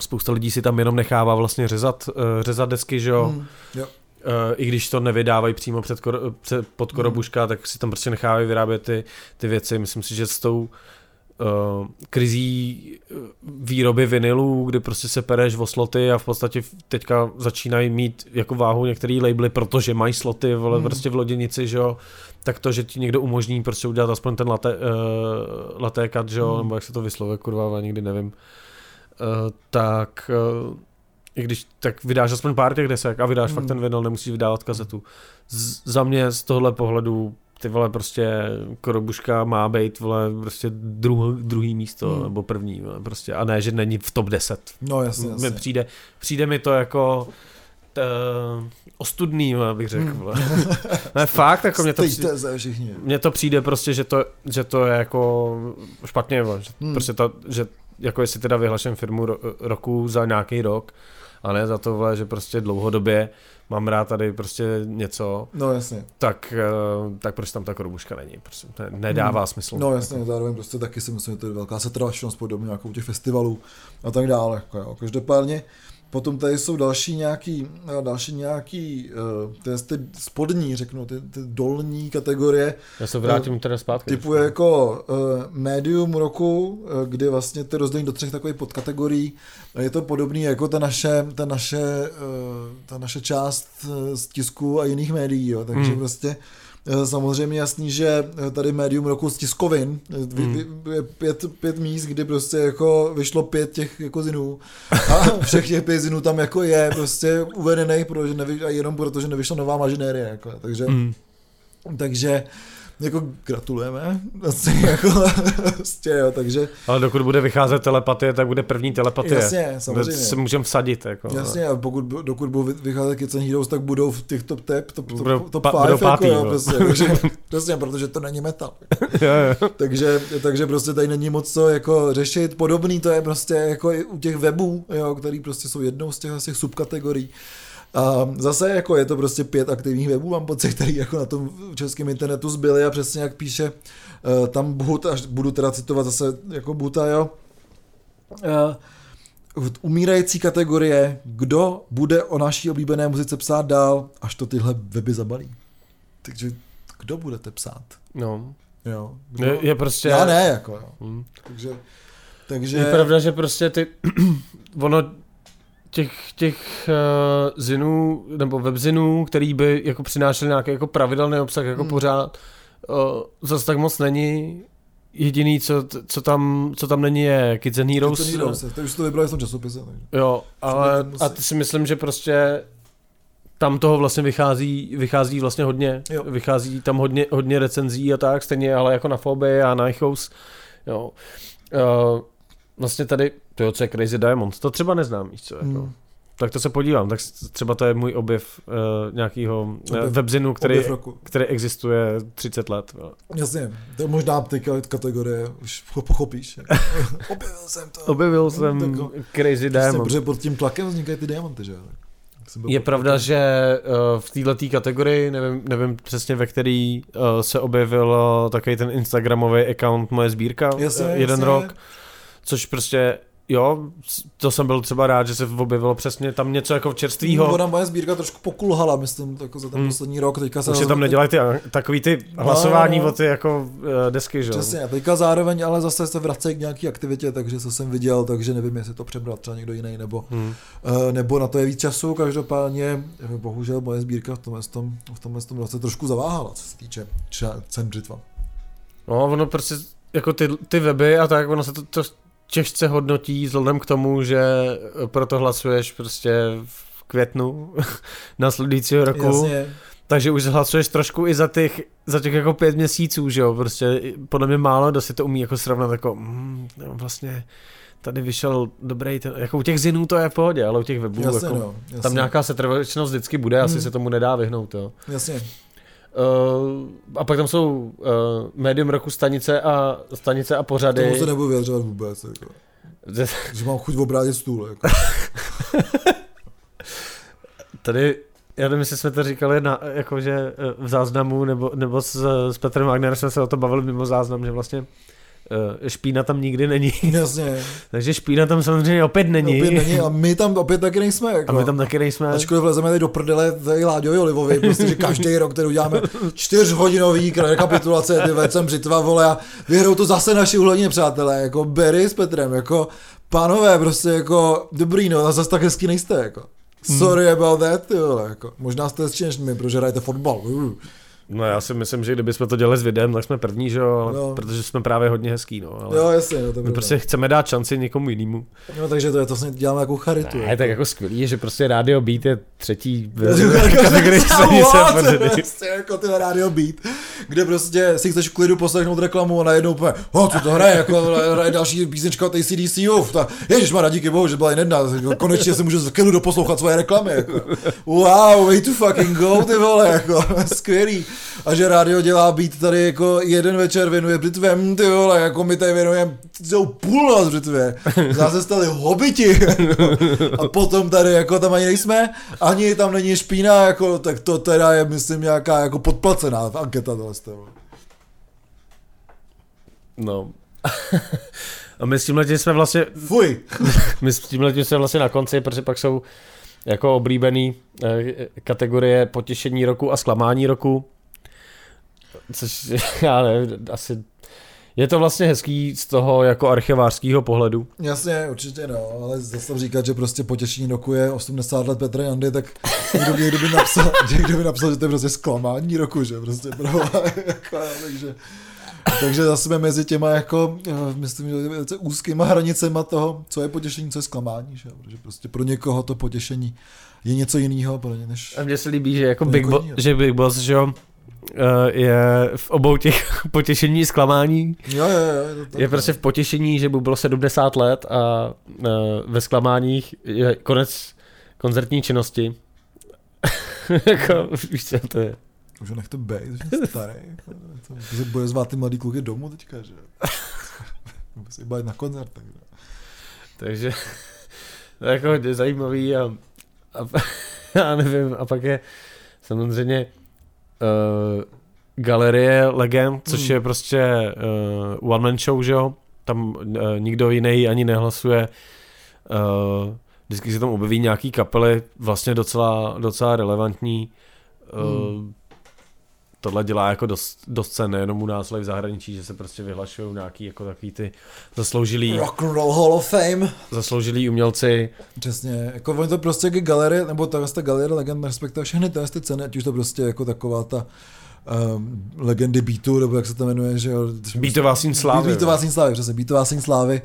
spousta lidí si tam jenom nechává vlastně řezat, uh, řezat desky, že jo. Hmm, jo. Uh, I když to nevydávají přímo před, kor, před, pod Korobuška, tak si tam prostě nechávají vyrábět ty, ty věci. Myslím si, že s tou uh, krizí výroby vinilů, kdy prostě se pereš o sloty a v podstatě v- teďka začínají mít jako váhu některé labely, protože mají sloty vole, Hmm. prostě v loděnici, že jo, tak to, že ti někdo umožní prostě udělat aspoň ten latte, uh, latte cut, že jo, Hmm. nebo jak se to vyslovuje, kurva, ale nikdy nevím, uh, tak uh, i když tak vydáš aspoň pár těch desek a vydáš Hmm. fakt ten vinyl, nemusíš vydávat kazetu. Z, za mě z tohle pohledu ty vole prostě Korobuška má být vole prostě druh, druhý místo Hmm. nebo první vole, prostě a ne, že není v top 10. No jasně, Mi jasně. přijde, přijde mi to jako t, ostudný, vole, bych řekl. Hmm. Vole. <laughs> ne, fakt, jako mě to, přijde, mně to přijde prostě, že to, že to je jako špatně, vole, že Hmm. prostě ta, že jako jestli teda vyhlašen firmu ro, roku za nějaký rok a ne za to, že prostě dlouhodobě mám rád tady prostě něco, No jasně. tak, eh, tak proč tam ta korubuška není? Prostě ne, nedává Hmm. smysl. No jasně, zároveň prostě taky si myslím, že to je velká setrvačnost podobně jako u těch festivalů a tak dále. Jako jo. Potom tady jsou další nějaký, eh, další nějaký, uh, ty, ty spodní, řeknu, ty, ty dolní kategorie, Já se vrátím teda zpátky. typu jako uh, médium roku, kdy vlastně ty rozdělení do třech takových podkategorií. Je to podobný jako ta naše, ta naše, uh, ta naše část z tisku a jiných médií, jo. takže Hmm. prostě eh, Samozřejmě jasný, že eh, tady médium roku z tiskovin eh, Hmm. je pět, pět míst, kdy prostě jako vyšlo pět těch jako zinů <laughs> a všech těch pět zinů tam jako je prostě uvedený, protože nevy, a jenom protože nevyšla nová mažinérie, jako, takže Mm. Takže jako gratulujeme. Vlastně, <laughs> jako, vlastně, jo, takže Ale dokud bude vycházet telepatie, tak bude první telepatie. jasně, samozřejmě. Se můžeme vsadit. Jako, Jasně, a pokud, dokud budou vy- vycházet Kids and Heroes, tak budou v těch top tep, top, Budou top, top pa- five, budou jako, pátý, jo, no. prostě, takže, <laughs> přesně, protože to není metal. <laughs> jo, jo. takže, takže prostě tady není moc co jako řešit. Podobný to je prostě jako i u těch webů, jo, který prostě jsou jednou z těch, z těch subkategorií. A zase jako je to prostě pět aktivních webů, mám pocit, který jako na tom českém internetu zbyly a přesně jak píše uh, tam But, až budu teda citovat zase jako Buta, jo. Uh, umírající kategorie, kdo bude o naší oblíbené muzice psát dál, až to tyhle weby zabalí. Takže kdo budete psát? no. Jo. Kdo? Je, je prostě... Já ne, jako jo. Hm. Takže, takže Je pravda, že prostě ty, <clears throat> ono těch, těch uh, zinů, nebo webzinů, který by jako přinášel nějaký jako pravidelný obsah jako Hmm. pořád, uh, zase tak moc není. Jediný, co, co, tam, co tam není, je Kids and Heroes. Kids and Heroes, to už to vybrali v tom časopise. Takže. Jo, ale a ty si myslím, že prostě tam toho vlastně vychází, vychází vlastně hodně, Jo. vychází tam hodně, hodně recenzí a tak, stejně ale jako na Foby a na Echos, jo. Uh, vlastně tady, to jo, co je Crazy Diamond, to třeba neznám, víš co, jako. Hmm. Tak to se podívám, tak třeba to je můj objev uh, nějakého uh, Objev- webzinu, který, Objev roku. který existuje 30 let. jo. Jasně, to je možná ty kategorie, už ho pochopíš. <laughs> Objevil jsem to. Objevil jsem Tak jo. Crazy Diamond. protože pod tím tlakem vznikají ty diamanty, že jsem Je pravda, tlakem. že uh, v této kategorii, nevím, nevím přesně ve který uh, se objevil uh, takový ten Instagramový account Moje sbírka Jasně, uh, jeden jasně. rok, což prostě jo, to jsem byl třeba rád, že se objevilo přesně tam něco jako čerstvýho. Ona moje sbírka trošku pokulhala, myslím, jako za ten Hmm. poslední rok. Teďka se Už se tam nedělají ty, takový ty No, hlasování no, no. o ty jako uh, desky, že jo. Přesně, a teďka zároveň ale zase se vracejí k nějaký aktivitě, takže co jsem viděl, takže nevím, jestli to přebral třeba někdo jiný, nebo, Hmm. uh, nebo na to je víc času, každopádně eh, bohužel moje sbírka v tomhle, tom, v tomhle tom roce trošku zaváhala, co se týče cen břitva. No, ono prostě, jako ty, ty weby a tak, ono se to, to těžce hodnotí vzhledem k tomu, že proto hlasuješ prostě v květnu <laughs> následujícího roku. Jasně, Takže už hlasuješ trošku i za těch, za těch jako pět měsíců, že jo, prostě podle mě málo, kdo si to umí jako srovnat jako, mm, vlastně tady vyšel dobrý, ten, jako u těch zinů to je v pohodě, ale u těch webů, jasně, jako, no, jasně, tam nějaká setrvačnost vždycky bude, asi Hmm. se tomu nedá vyhnout, jo. jasně. Uh, a pak tam jsou uh, médium roku stanice a stanice a K pořady. tomu se nebudu vyjadřovat vůbec, jako, že mám chuť obrátit stůl. Jako. <laughs> Tady, já nevím, jestli jsme to říkali na, jakože eh, v záznamu, nebo, nebo s, s Petrem Wagnerem jsme se o to bavili mimo záznam, že vlastně eh, špína tam nikdy není. <laughs> Jasně, Takže špína tam samozřejmě opět není. opět není a my tam opět taky nejsme. Jako. A my tam taky nejsme. Ačkoliv vlezeme tady do prdele tady Láďovi Olivovi, prostě, že každý rok tady uděláme čtyřhodinový rekapitulace, ty vecem břitva, vole, a vyhrou to zase naši uhlední přátelé, jako Berry s Petrem, jako pánové, prostě jako dobrý, no, a zase tak hezký nejste, jako. Sorry about that, ty vole, jako. Možná jste hezčí než my, protože hrajete fotbal. Uh. No já si myslím, že kdybychom to dělali s videem, tak jsme první, že jo, No. protože jsme právě hodně hezký, no. Ale Jo, jasně, no, to my prostě chceme dát šanci někomu jinému. No, takže to je to, vlastně děláme jako charitu. Ne, tak jako skvělý je, že prostě Radio Beat je třetí <laughs> v Jako what? pořady. Prostě jako ty rádio beat, kde prostě si chceš v klidu poslechnout reklamu a najednou úplně, oh, co to hraje, jako hraje další písnička od ACDC, uf, ta, ježiš má díky bohu, že byla jen jedna, jako konečně si můžu v klidu doposlouchat svoje reklamy, jako. wow, way to fucking go, ty vole, jako, <laughs> skvělý. A že rádio dělá beat tady jako jeden večer věnuje Britvem, ty vole, jako my tady věnujeme jsou půl noc břitvě. Zase se stali hobiti. A potom tady jako tam ani nejsme, ani tam není špína, jako, tak to teda je, myslím, nějaká jako podplacená anketa tohle. No. A my s tímhle jsme vlastně... Fuj. <laughs> my s tímhle jsme vlastně na konci, protože pak jsou jako oblíbený eh, kategorie potěšení roku a zklamání roku. Což <laughs> já nevím, asi je to vlastně hezký z toho jako archivářského pohledu. Jasně, určitě no, ale zase říkat, že prostě potěšení roku je 80 let Petra Jandy, tak někdo, někdo, by napsal, <laughs> někdo by napsal, že to je prostě zklamání roku, že prostě pro, <laughs> jako, takže, takže zase jsme mezi těma jako, myslím, že úzkýma hranicema toho, co je potěšení, co je zklamání, že? protože prostě pro někoho to potěšení je něco jiného pro ně, než... A mně se líbí, že jako Big, Bo- že Big Boss, že jo, Eh, je v obou těch <laughs> potěšení zklamání. Jo, jo, jo, je, je prostě v potěšení, že by bylo 70 let a uh, ve zklamáních je konec koncertní činnosti. <laughs> jako, víš co to je. Už nech to být, že je starý. To se bude zvát ty mladý kluky domů teďka, že? Bude se bavit na koncert. Takže. Takže <laughs> to je jako hodně zajímavý a, a já nevím, a pak je samozřejmě uh, galerie legend, což hmm. je prostě uh, one man show, že jo? Tam uh, nikdo jiný ani nehlasuje. Uh, vždycky se tam objeví nějaký kapely, vlastně docela, docela relevantní. Uh, hmm tohle dělá jako dost, dost cen, nejenom u nás, ale v zahraničí, že se prostě vyhlašují nějaký jako takový ty zasloužilý... Rock and Roll Hall of Fame. Zasloužilí umělci. Přesně, jako oni to prostě jako galerie, nebo ta, ta galerie legend, respektive všechny ty ceny, ať už to prostě jako taková ta um, legendy beatu, nebo jak se to jmenuje, že jo. Beatová sín slávy. Beatová sín slávy, přesně, beatová sín slávy. Um,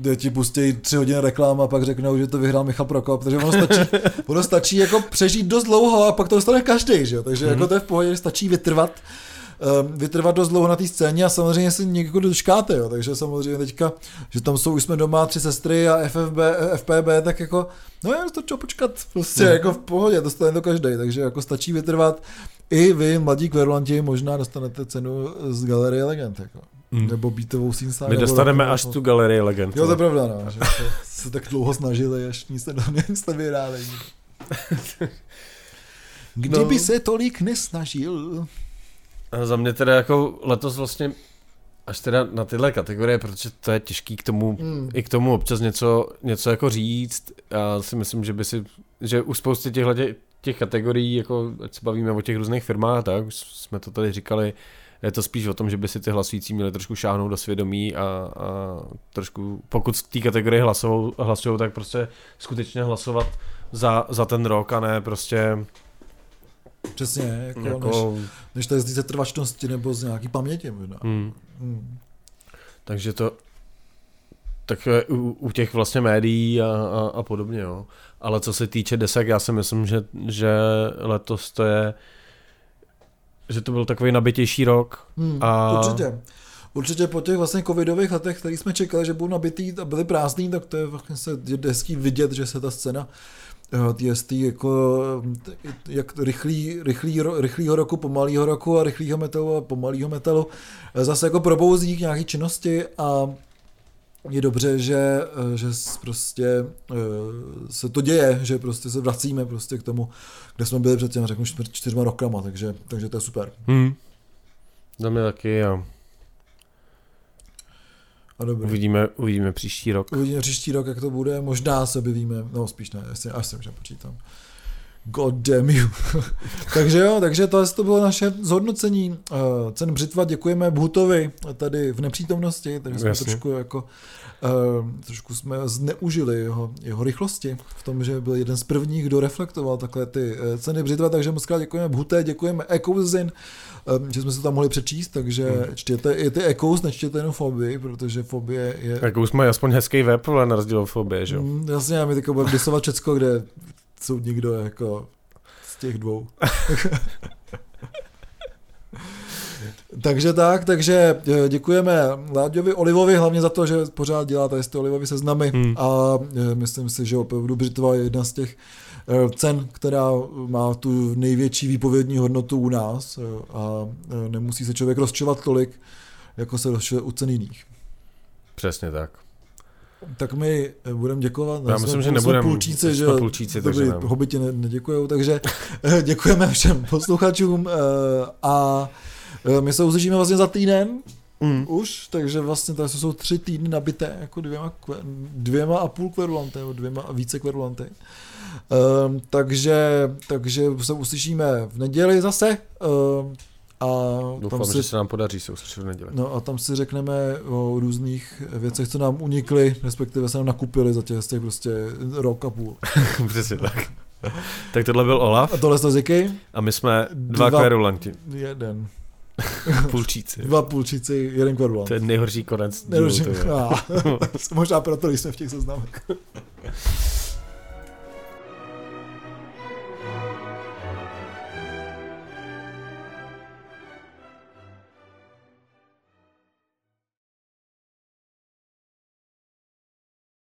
kde ti pustí tři hodiny reklám a pak řeknou, že to vyhrál Michal Prokop, protože ono stačí, <laughs> ono stačí jako přežít dost dlouho a pak to dostane každý, že jo? takže mm-hmm. jako to je v pohodě, stačí vytrvat um, vytrvat dost dlouho na té scéně a samozřejmě si někdo dočkáte, jo. takže samozřejmě teďka, že tam jsou, už jsme doma tři sestry a FFB, FPB, tak jako, no já to čo počkat, prostě mm. jako v pohodě, dostane to každý, takže jako stačí vytrvat. I vy, mladí kverulanti, možná dostanete cenu z Galerie Legend. Jako. Mm. Nebo beatovou scene My dostaneme až tu galerii legend. Jo, to je pravda, no, že se tak dlouho snažili, až nic se, nic nevyhráli. <laughs> Kdyby no. se tolik nesnažil. A za mě teda jako letos vlastně až teda na tyhle kategorie, protože to je těžký k tomu, mm. i k tomu občas něco, něco jako říct. Já si myslím, že by si, že u spousty těchto těch, kategorií, jako ať se bavíme o těch různých firmách, tak už jsme to tady říkali, je to spíš o tom, že by si ty hlasující měli trošku šáhnout do svědomí a, a trošku, pokud v té kategorii hlasují, tak prostě skutečně hlasovat za, za ten rok a ne prostě Přesně, jako, jako... než, než to je z trvačnosti nebo z nějaký paměti možná. Hmm. Hmm. Takže to, tak u, u těch vlastně médií a, a, a podobně, jo. Ale co se týče desek, já si myslím, že, že letos to je že to byl takový nabitější rok. Hmm, a... Určitě. Určitě po těch vlastně covidových letech, který jsme čekali, že budou nabitý a byly prázdný, tak to je vlastně se hezký vidět, že se ta scéna eh, TST jako jak rychlý, rychlý, rychlýho roku, pomalýho roku a rychlýho metalu a pomalýho metalu eh, zase jako probouzí k nějaký činnosti a je dobře, že, eh, že prostě eh, se to děje, že prostě se vracíme prostě k tomu, kde jsme byli před těmi, řeknu, čtyřma rokama, takže, takže to je super. Hmm. Za mě taky a a dobrý. Uvidíme, uvidíme příští rok. Uvidíme příští rok, jak to bude. Možná se objevíme, no spíš ne, až, až jsem počítám. God damn you. <laughs> takže jo, takže to, to bylo naše zhodnocení uh, cen břitva. Děkujeme Bhutovi tady v nepřítomnosti, takže jsme Jasně. trošku jako uh, trošku jsme zneužili jeho, jeho rychlosti v tom, že byl jeden z prvních, kdo reflektoval takhle ty uh, ceny břitva, takže moc krát děkujeme Bhuté, děkujeme Ecouzin, um, že jsme se tam mohli přečíst, takže hmm. čtěte i ty Ecous, nečtěte jenom Fobii, protože Fobie je... Ecous má aspoň hezký web, ale na rozdíl od Fobie, že jo? Mm, jasně, a my teďka budeme disovat Česko, kde jsou někdo jako z těch dvou. <laughs> takže tak, takže eh, děkujeme Láďovi Olivovi hlavně za to, že pořád dělá tady z ty Olivovy seznamy hmm. a eh, myslím si, že opravdu Břitva je jedna z těch eh, cen, která má tu největší výpovědní hodnotu u nás a nemusí se člověk rozčovat tolik, jako se rozčuje u cen jiných. Přesně tak. Tak my eh, budeme děkovat. Já jsme- myslím, že jsme nebudem- Půlčíci, že půlčíci, Dobrý, takže ne. hobiti ne, neděkujou, takže eh, děkujeme všem posluchačům eh, a my se uslyšíme vlastně za týden Mm. už, takže vlastně to jsou tři týdny nabité jako dvěma, dvěma a půl kverulanty, nebo dvěma a více kverulanty. Um, takže, takže se uslyšíme v neděli zase um, a Doufám, tam že si, se nám podaří se uslyšet v neděli. no, a tam si řekneme o různých věcech, co nám unikly, respektive se nám nakupili za těch, těch prostě rok a půl. <laughs> Přesně tak. tak tohle byl Olaf A tohle to Ziky? a my jsme dva, Dva- kverulanti, Jeden. <laughs> půlčíci. Dva půlčíci, jeden kverulant. To je nejhorší konec. dílu, Nedožím. to je. <laughs> Možná proto jsme v těch seznamech.